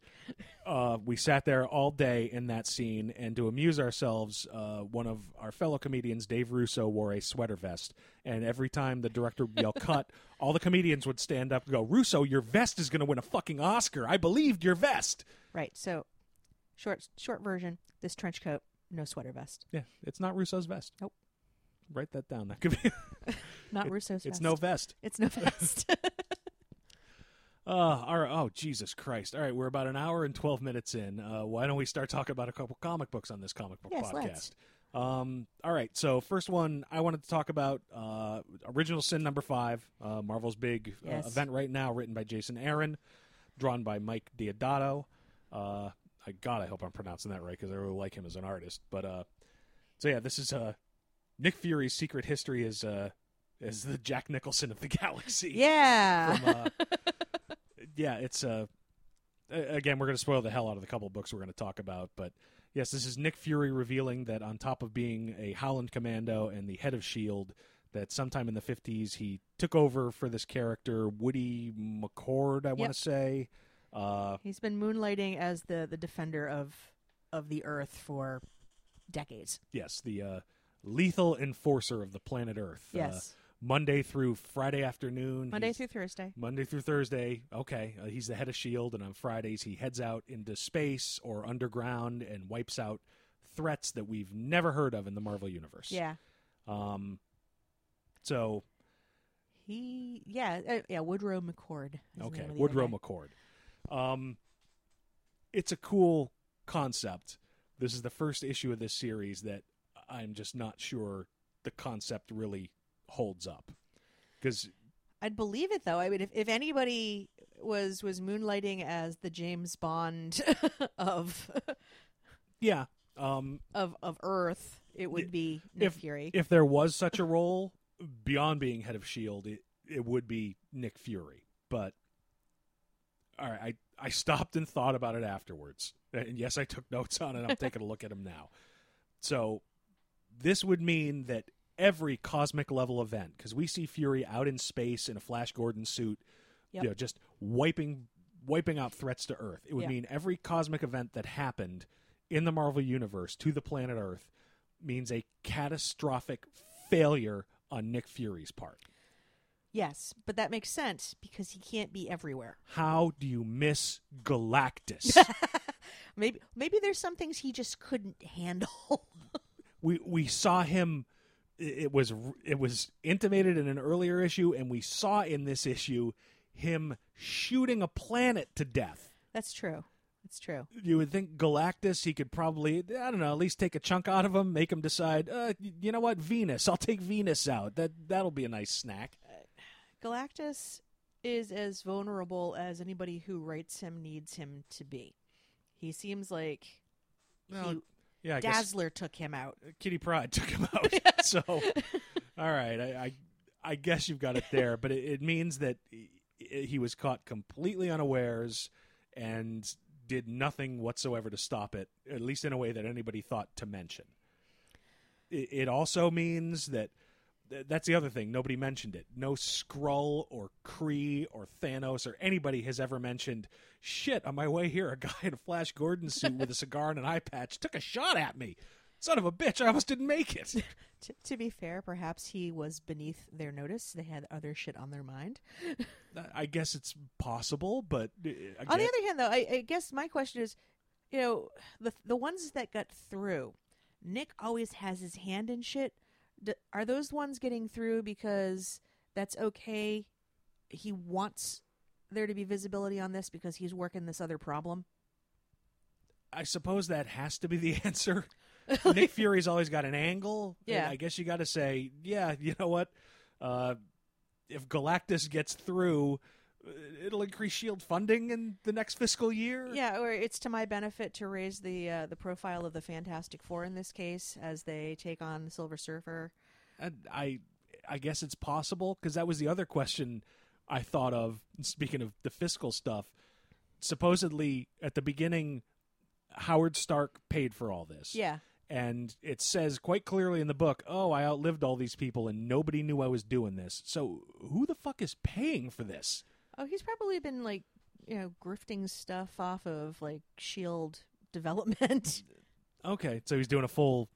Uh, we sat there all day in that scene, and to amuse ourselves, uh, one of our fellow comedians, Dave Russo, wore a sweater vest. And every time the director would yell "cut," all the comedians would stand up and go, "Russo, your vest is going to win a fucking Oscar. I believed your vest." right. So short short version. This trench coat, no sweater vest. Yeah, it's not Russo's vest. Nope. Write that down. That could be. Not It- Russo's it's vest. no vest. It's no vest. Uh, all right. Oh, Jesus Christ. All right, we're about an hour and 12 minutes in. Uh, why don't we start talking about a couple comic books on this comic book Yes, podcast? let's. Um, all right. So, first one I wanted to talk about uh, Original Sin number five, uh, Marvel's big uh, event right now, written by Jason Aaron, drawn by Mike Deodato. Uh, I God, I hope I'm pronouncing that right because I really like him as an artist. But uh, so yeah, this is uh, Nick Fury's secret history is uh, is the Jack Nicholson of the galaxy yeah. from, uh, yeah, it's uh, again we're going to spoil the hell out of the couple books we're going to talk about, but yes, this is Nick Fury revealing that on top of being a Howling Commando and the head of Shield, that sometime in the fifties he took over for this character Woody McCord, I want to say. Uh, He's been moonlighting as the the defender of of the Earth for decades. yes, the uh, lethal enforcer of the planet Earth. Uh, Yes. Monday through Friday afternoon. Monday through Thursday. Monday through Thursday, okay, uh, he's the head of S.H.I.E.L.D., and on Fridays he heads out into space or underground and wipes out threats that we've never heard of in the Marvel Universe. Yeah. Um, so, He yeah, uh, yeah, Woodrow McCord. is okay, Woodrow. McCord. Um, it's a cool concept. This is the first issue of this series that I'm just not sure the concept really holds up. Because I'd believe it though. I mean if, if anybody was was moonlighting as the James Bond of yeah, um, of of Earth, it would be Nick if Fury. if there was such a role beyond being head of Shield, it it would be Nick Fury. But all right, I I stopped and thought about it afterwards, and yes, I took notes on it. I'm taking a look at him now. So this would mean that every cosmic level event, because we see Fury out in space in a Flash Gordon suit, Yep. you know, just wiping wiping out threats to Earth. It would Yeah. mean every cosmic event that happened in the Marvel universe to the planet Earth means a catastrophic failure on Nick Fury's part. Yes, but that makes sense because he can't be everywhere. How do you miss Galactus? Maybe maybe there's some things he just couldn't handle. we we saw him it was it was intimated in an earlier issue and we saw in this issue him shooting a planet to death. That's true. That's true. You would think Galactus, he could probably, I don't know, at least take a chunk out of him, make him decide, uh, you know what, Venus, I'll take Venus out. That that'll be a nice snack. Galactus is as vulnerable as anybody who writes him needs him to be. He seems like Well, he, Yeah, I Dazzler took him out. Uh, Kitty Pryde took him out. so, all right, I, I I guess you've got it there, but it, it means that he, he was caught completely unawares and did nothing whatsoever to stop it, at least in a way that anybody thought to mention. It, it also means that th- that's the other thing. Nobody mentioned it. No Skrull or Kree or Thanos or anybody has ever mentioned. Shit! On my way here, a guy in a Flash Gordon suit with a cigar and an eye patch took a shot at me. Son of a bitch! I almost didn't make it. T- to be fair, perhaps he was beneath their notice. They had other shit on their mind. I guess it's possible, but uh, On the other hand, though, I, I guess my question is, you know, the the ones that got through, Nick always has his hand in shit. D- are those ones getting through because that's okay? He wants there to be visibility on this because he's working this other problem. I suppose that has to be the answer. Nick Fury's always got an angle. Yeah. I guess you got to say, yeah, you know what? Uh, if Galactus gets through, it'll increase Shield funding in the next fiscal year. Yeah, or it's to my benefit to raise the uh, the profile of the Fantastic Four in this case as they take on the Silver Surfer. And I, I guess it's possible because that was the other question I thought of. Speaking of the fiscal stuff, supposedly at the beginning, Howard Stark paid for all this. Yeah, and it says quite clearly in the book, "Oh, I outlived all these people, and nobody knew I was doing this." So, who the fuck is paying for this? Oh, he's probably been like, you know, grifting stuff off of like Shield development. Okay, so he's doing a full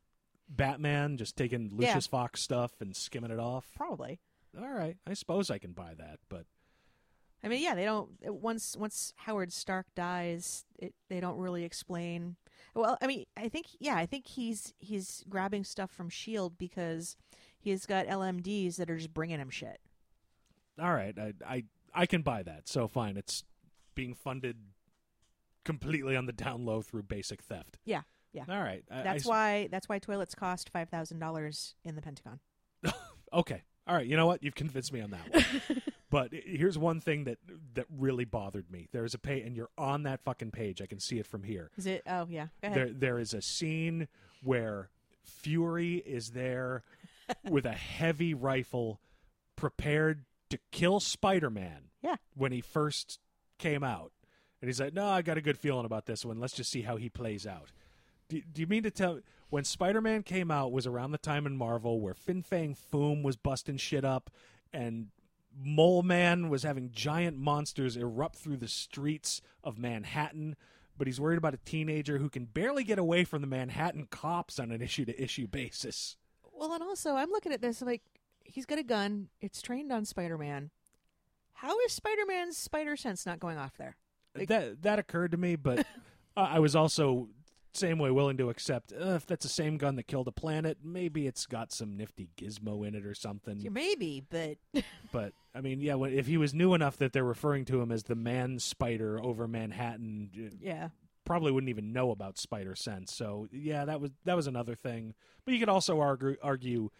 Batman, just taking Yeah. Lucius Fox stuff and skimming it off. probably. All right, I suppose I can buy that, but I mean, yeah, they don't once once Howard Stark dies, it, they don't really explain. Well, I mean, I think yeah, I think he's he's grabbing stuff from Shield because he's got LMDs that are just bringing him shit. all right, I I I can buy that. So fine, it's being funded completely on the down low through basic theft. Yeah, yeah. All right, I- I That's s- why that's why toilets cost five thousand dollars in the Pentagon. Okay. All right. You know what? You've convinced me on that one. but here's one thing that that really bothered me. There's a page, and you're on that fucking page. I can see it from here. Is it? Oh yeah. Go ahead. There, there is a scene where Fury is there with a heavy rifle, prepared to kill Spider-Man. Yeah. When he first came out, and he's like, "No, I got a good feeling about this one. Let's just see how he plays out." Do, do you mean to tell when Spider-Man came out was around the time in Marvel where Fin Fang Foom was busting shit up and Mole Man was having giant monsters erupt through the streets of Manhattan, but he's worried about a teenager who can barely get away from the Manhattan cops on an issue to issue basis. Well, and also I'm looking at this I'm like he's got a gun. It's trained on Spider-Man. How is Spider-Man's spider sense not going off there? Like- that that occurred to me, but I I was also same way willing to accept uh, if that's the same gun that killed a planet, maybe it's got some nifty gizmo in it or something. Yeah, Maybe, but But I mean, yeah, when- if he was new enough that they're referring to him as the man spider over Manhattan, uh, yeah. probably wouldn't even know about spider sense. So yeah, that was that was another thing. But you could also argue argue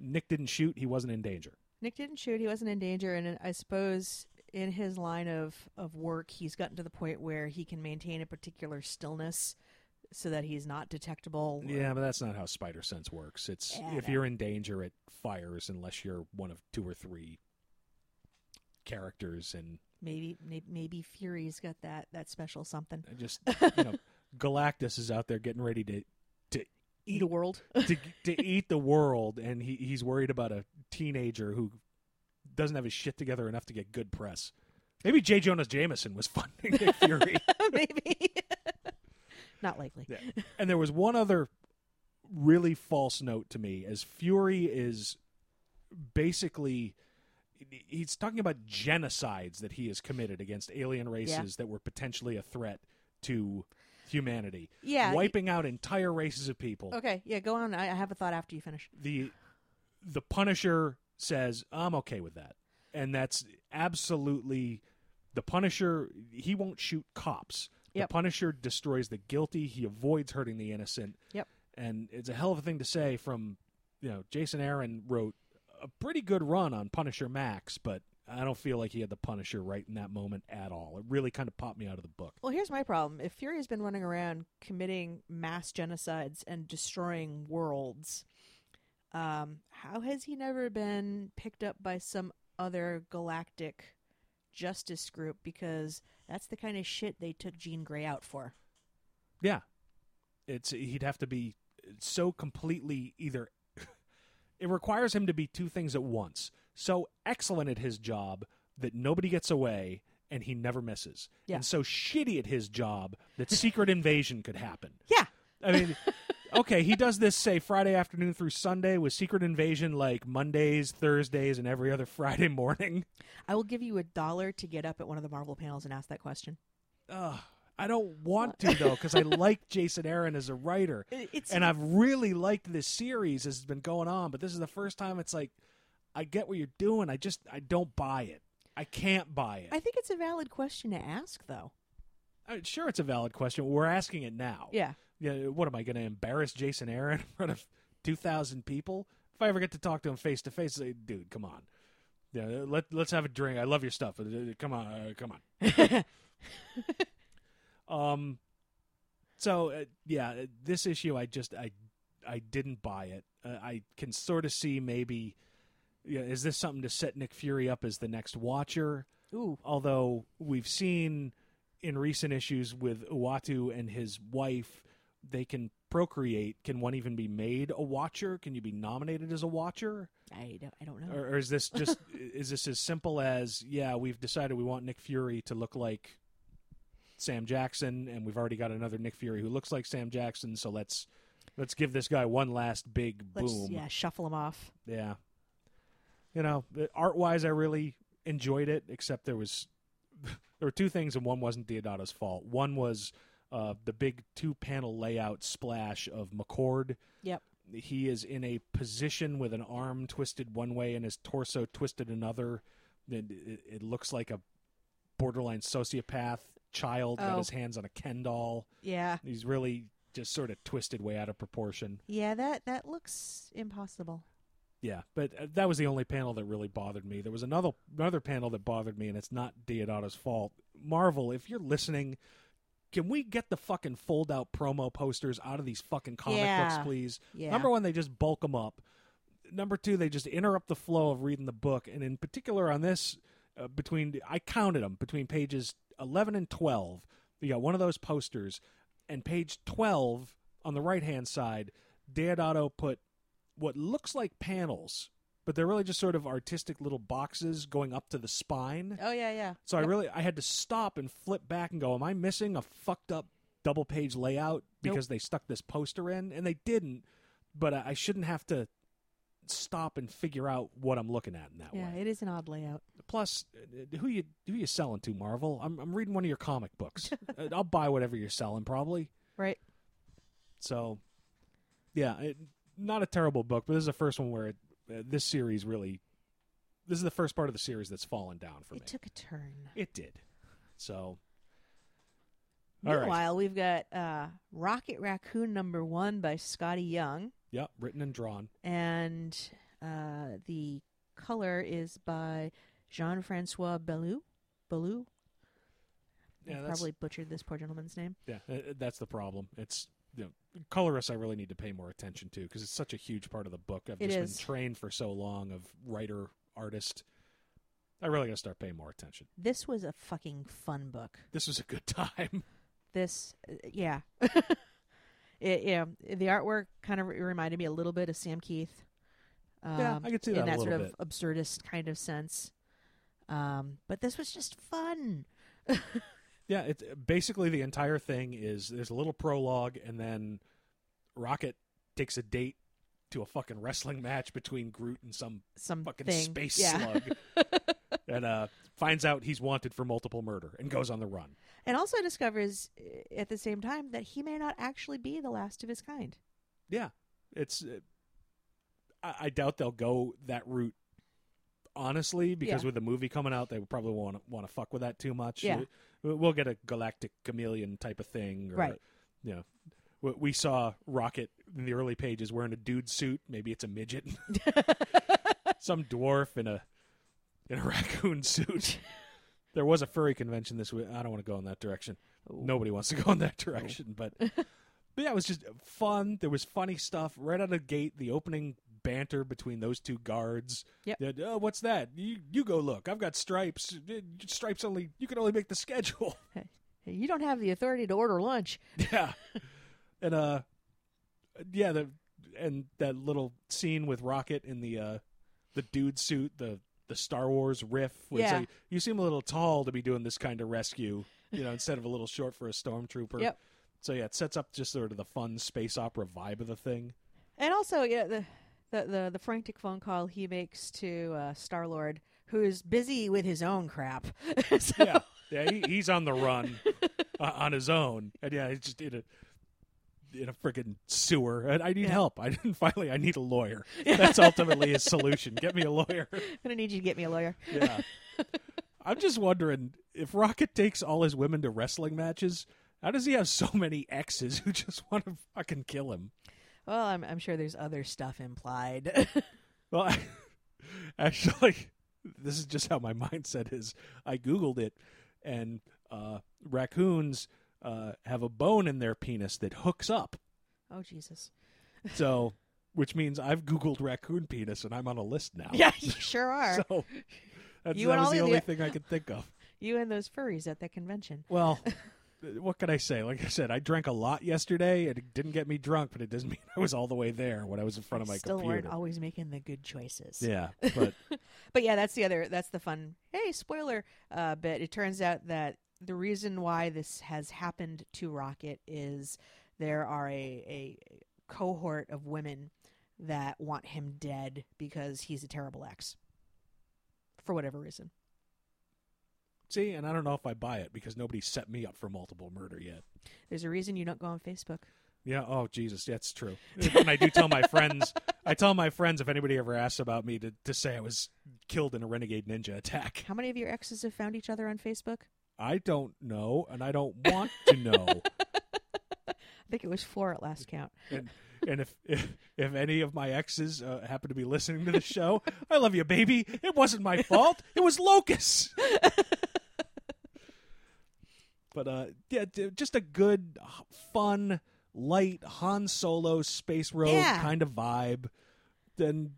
Nick didn't shoot; he wasn't in danger. Nick didn't shoot. He wasn't in danger, and I suppose in his line of of work, he's gotten to the point where he can maintain a particular stillness so that he's not detectable. Yeah, but that's not how spider sense works. It's Yeah, if no. you're in danger, it fires unless you're one of two or three characters and Maybe maybe Fury's got that that special something. Just you know Galactus is out there getting ready to to Eat a world. to to eat the world, and he he's worried about a teenager who doesn't have his shit together enough to get good press. Maybe J. Jonah Jameson was funding Nick Fury. maybe. not likely. Yeah. And there was one other really false note to me as Fury is basically he's talking about genocides that he has committed against alien races that were potentially a threat to humanity. Yeah, wiping out entire races of people. Okay, yeah, go on. I, I have a thought after you finish. The the Punisher says, "I'm okay with that," and that's absolutely the Punisher. He won't shoot cops. Yep. The Punisher destroys the guilty. He avoids hurting the innocent. Yep. And it's a hell of a thing to say from, you know, Jason Aaron wrote a pretty good run on Punisher Max, but I don't feel like he had the Punisher right in that moment at all. It really kind of popped me out of the book. Well, here's my problem. If Fury has been running around committing mass genocides and destroying worlds, um, how has he never been picked up by some other galactic justice group? Because that's the kind of shit they took Jean Grey out for. Yeah. It's he'd have to be so completely either it requires him to be two things at once. So excellent at his job that nobody gets away and he never misses. Yeah. And so shitty at his job that secret invasion could happen. Yeah. I mean, okay, he does this say Friday afternoon through Sunday with Secret Invasion like Mondays, Thursdays, and every other Friday morning. I will give you a dollar to get up at one of the Marvel panels and ask that question. Ugh, I don't want to though because I like Jason Aaron as a writer, It's and I've really liked this series as it's been going on. But this is the first time it's like, I get what you're doing. I just I don't buy it. I can't buy it. I think it's a valid question to ask, though. I, sure, it's a valid question. We're asking it now. Yeah. Yeah, what am I going to embarrass Jason Aaron in front of two thousand people? If I ever get to talk to him face to face, say, dude, come on. Yeah, let let's have a drink. I love your stuff. Uh, Come on, uh, come on. um, so uh, yeah, this issue, I just I I didn't buy it. Uh, I can sort of see maybe, yeah, is this something to set Nick Fury up as the next Watcher? Ooh. although we've seen in recent issues with Uatu and his wife, they can procreate. Can one even be made a watcher? Can you be nominated as a watcher? I don't, I don't know. Or, or is this just is this as simple as yeah, we've decided we want Nick Fury to look like Sam Jackson, and we've already got another Nick Fury who looks like Sam Jackson, so let's let's give this guy one last big Let's, boom. yeah, shuffle them off. Yeah. You know, art wise, I really enjoyed it, except there was there were two things, and one wasn't Deodato's fault. One was uh, the big two panel layout splash of McCord. Yep. He is in a position with an arm twisted one way and his torso twisted another. It, it, it looks like a borderline sociopath child got Oh. his hands on a Ken doll. Yeah. He's really just sort of twisted way out of proportion. Yeah, that that looks impossible. Yeah, but uh, that was the only panel that really bothered me. There was another another panel that bothered me, and it's not Deodato's fault. Marvel, if you're listening, can we get the fucking fold out promo posters out of these fucking comic books, please? Yeah. Number one, they just bulk them up. Number two, they just interrupt the flow of reading the book, and in particular on this, uh, between I counted them between pages eleven and twelve. You got one of those posters, and page twelve on the right hand side, Deodato put what looks like panels, but they're really just sort of artistic little boxes going up to the spine. Oh yeah, yeah. So I really I had to stop and flip back and go, "Am I missing a fucked up double page layout because they stuck this poster in?" And they didn't. But I shouldn't have to stop and figure out what I'm looking at in that Yeah, way. it is an odd layout. Plus, who you who you selling to, Marvel? I'm I'm reading one of your comic books. Uh, I'll buy whatever you're selling, probably. Right. So, yeah, it, not a terrible book, but this is the first one where it, uh, this series really. This is the first part of the series that's fallen down for me. It me. took a turn. It did. So. All right. Meanwhile, we've got uh, Rocket Raccoon number one by Skottie Young, Yep. Written and drawn. and uh, the color is by Jean Francois Bellou. Bellou. Yeah, that's probably butchered this poor gentleman's name. yeah. uh, uh, That's the problem. It's colorists. I really need to pay more attention to because it's such a huge part of the book. I've It just is. been trained for so long of writer artist. I really got to start paying more attention. This was a fucking fun book. This was a good time. This, yeah. it, yeah, the artwork kind of reminded me a little bit of Sam Kieth. Um, Yeah, I could see that in that sort little of absurdist kind of sense. Um, but this was just fun. Yeah, it's basically the entire thing is there's a little prologue and then Rocket takes a date to a fucking wrestling match between Groot and some Some fucking thing. space yeah. slug, and uh, finds out he's wanted for multiple murder and goes on the run. And also discovers uh, at the same time that he may not actually be the last of his kind. Yeah, it's. Uh, I, I doubt they'll go that route. Honestly, because Yeah. with the movie coming out, they probably want to want to fuck with that too much. Yeah. We- we'll get a galactic chameleon type of thing, or, Right. You know, we- saw Rocket in the early pages wearing a dude suit. Maybe it's a midget, some dwarf in a in a raccoon suit. there was a furry convention this week. I don't want to go in that direction. Nobody wants to go in that direction, but but yeah, it was just fun. There was funny stuff right out of the gate. The opening banter between those two guards. Yep. That, oh, what's that? You you go look. I've got stripes. Stripes only. You can only make the schedule. Hey, You don't have the authority to order lunch. yeah, and uh, yeah, the and that little scene with Rocket in the uh, the dude suit, the the Star Wars riff. Where Yeah. like, you seem a little tall to be doing this kind of rescue. You know, instead of a little short for a stormtrooper. Yep. So yeah, it sets up just sort of the fun space opera vibe of the thing. And also, yeah, the the the, the frantic phone call he makes to uh, Star Lord, who is busy with his own crap. so, Yeah, yeah, he, he's on the run uh, on his own, and yeah, he's just in a in a freaking sewer. And I need Yeah. help. I didn't finally. I need a lawyer. That's ultimately his solution. Get me a lawyer. I'm gonna need you to get me a lawyer. Yeah. I'm just wondering if Rocket takes all his women to wrestling matches. How does he have so many exes who just want to fucking kill him? Well, I'm I'm sure there's other stuff implied. Well, I, actually, this is just how my mindset is. I googled it, and uh, raccoons uh, have a bone in their penis that hooks up. oh Jesus! So, which means I've googled raccoon penis, and I'm on a list now. Yeah, you sure are. So that's, You that was the the- only thing I could think of. You and those furries at that convention. Well, what can I say? Like I said, I drank a lot yesterday. It didn't get me drunk, but it doesn't mean I was all the way there when I was in front of my Still computer. weren't always making the good choices. Yeah, but But yeah, that's the other. That's the fun. Hey, spoiler uh, bit. It turns out that the reason why this has happened to Rocket is there are a a cohort of women that want him dead because he's a terrible ex. For whatever reason. See, and I don't know if I buy it because nobody set me up for multiple murder yet. There's a reason you don't go on Facebook. Yeah. Oh, Jesus. That's true. And I do tell my friends. I tell my friends if anybody ever asks about me to, to say I was killed in a renegade ninja attack. How many of your exes have found each other on Facebook? I don't know, and I don't want to know. I think it was four at last count. and and if, if if any of my exes uh, happen to be listening to the show, I love you, baby. It wasn't my fault. It was Locus. but uh, yeah, just a good, fun, light Han Solo space road Yeah. kind of vibe. Then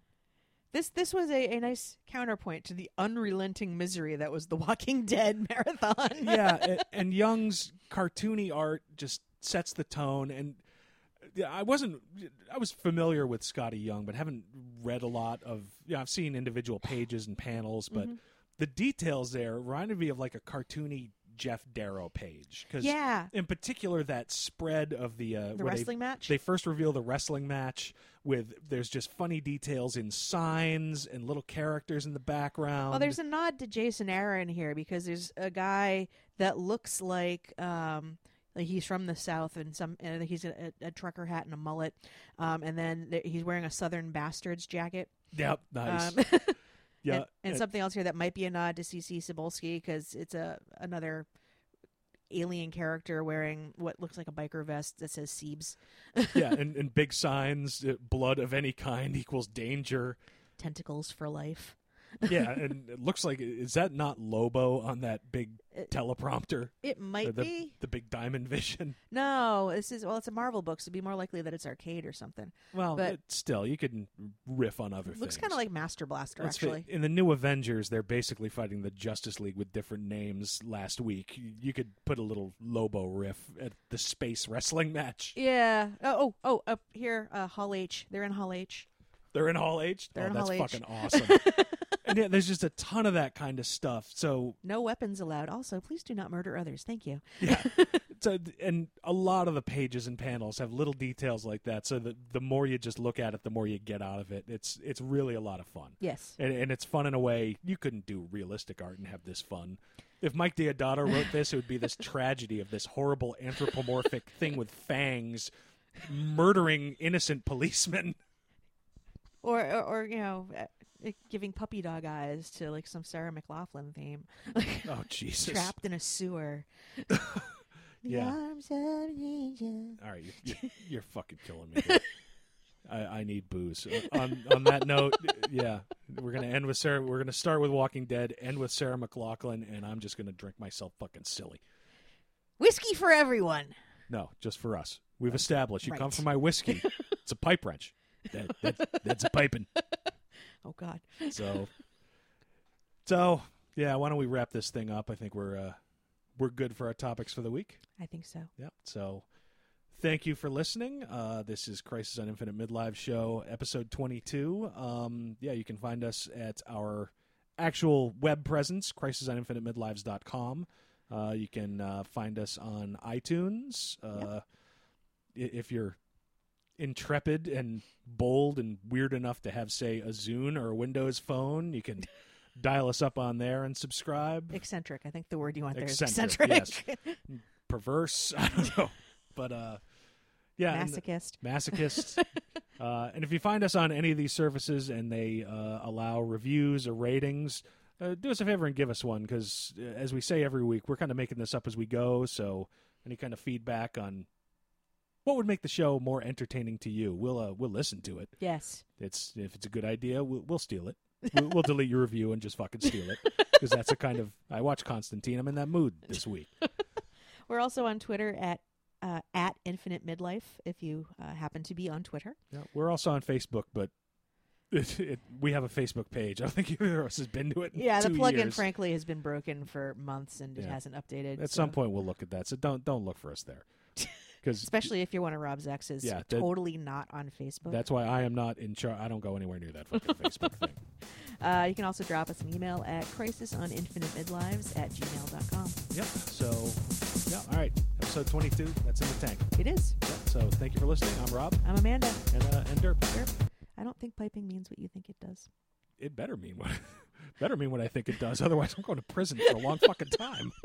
This this was a, a nice counterpoint to the unrelenting misery that was the Walking Dead marathon. yeah, and, and Young's cartoony art just sets the tone. And yeah, I wasn't, I was familiar with Skottie Young, but haven't read a lot of. Yeah, I've seen individual pages and panels, but Mm-hmm. the details there reminded me of like a cartoony Geof Darrow page. Cause Yeah. in particular, that spread of the uh, The where they- wrestling match? They first reveal the wrestling match with there's just funny details in signs and little characters in the background. Well, there's a nod to Jason Aaron here because there's a guy that looks like um like he's from the south and some and he's a, a, a trucker hat and a mullet, um, and then th- he's wearing a Southern Bastards jacket. yep, nice. Um, yeah, and, and something else here that might be a nod to C.B. Cebulski because it's a another alien character wearing what looks like a biker vest that says Siebes. yeah, and, and big signs, uh, blood of any kind equals danger. Tentacles for life. Yeah, and it looks like is that not Lobo on that big It- teleprompter? It might the, be. the big diamond vision. No, this is well, it's a Marvel book, so it'd be more likely that it's arcade or something. Well, But- it- still, you could riff on other Looks things. kind of like Master Blaster, Let's actually. in the new Avengers, they're basically fighting the Justice League with different names. Last week, You- could put a little Lobo riff at the space wrestling match. Yeah. Oh, oh, oh, up here, uh, Hall H. They're in Hall H. They're in Hall H. They're oh, in that's Hall H. fucking awesome. and yeah, there's just a ton of that kind of stuff. So No weapons allowed. Also, please do not murder others. Thank you. yeah, So, and a lot of the pages and panels have little details like that. So the the more you just look at it, the more you get out of it. It's it's really a lot of fun. Yes. and, and it's fun in a way you couldn't do realistic art and have this fun. If Mike Deodato wrote this, it would be this tragedy of this horrible anthropomorphic thing with fangs murdering innocent policemen. Or, or, or you know, uh, giving puppy dog eyes to like some Sarah McLachlan theme. Oh Jesus! Trapped in a sewer. The Yeah. arms of an angel. All right, you're, you're, you're fucking killing me. I, I need booze. On on that note, yeah, we're gonna end with Sarah. We're gonna start with Walking Dead, end with Sarah McLachlan, and I'm just gonna drink myself fucking silly. Whiskey for everyone. No, just for us. We've established. You come for my whiskey. It's a pipe wrench. That, that, that's a piping. Oh God. So, so yeah. Why don't we wrap this thing up? I think we're uh, we're good for our topics for the week. I think so. Yep. So, thank you for listening. Uh, this is Crisis on Infinite Midlife Show, episode 22. Um, yeah, you can find us at our actual web presence, crisis on infinite crisisoninfiniteMidlives.com. Uh, you can uh, find us on iTunes. Uh, i If you're intrepid and bold and weird enough to have, say, a Zune or a Windows phone, you can dial us up on there and subscribe. Eccentric. I think the word you want there is Eccentric, eccentric. Perverse, I don't know, but uh, yeah, and- Masochist. masochist. uh, and if you find us on any of these services and they uh, allow reviews or ratings, uh, do us a favor and give us one because, as we say every week, we're kind of making this up as we go. So, any kind of feedback on what would make the show more entertaining to you, we'll uh, we'll listen to it. Yes. It's if it's a good idea, we'll, we'll steal it. We'll, we'll delete your review and just fucking steal it because that's a kind of. I watch Constantine. I'm in that mood this week. We're also on Twitter at uh, at Infinite Midlife. If you uh, happen to be on Twitter, Yeah, we're also on Facebook, but it, it, we have a Facebook page. I don't think either of us has been to it. Yeah, the plugin years. frankly has been broken for months and it hasn't updated. At so- some point, we'll look at that. So don't don't look for us there, because especially if you're one of Rob's exes, Yeah, that- totally not on Facebook. that's why I am not in charge. I don't go anywhere near that fucking Facebook thing. Uh, you can also drop us an email at crisisoninfiniteMidlives at gmail.com. Yep. So, yeah. All right. Episode twenty-two. That's in the tank. It is. Yep. So thank you for listening. I'm Rob I'm Amanda. and uh, and Derp. I don't think piping means what you think it does. It better mean what better mean what I think it does. Otherwise, I'm going to prison for a long fucking time.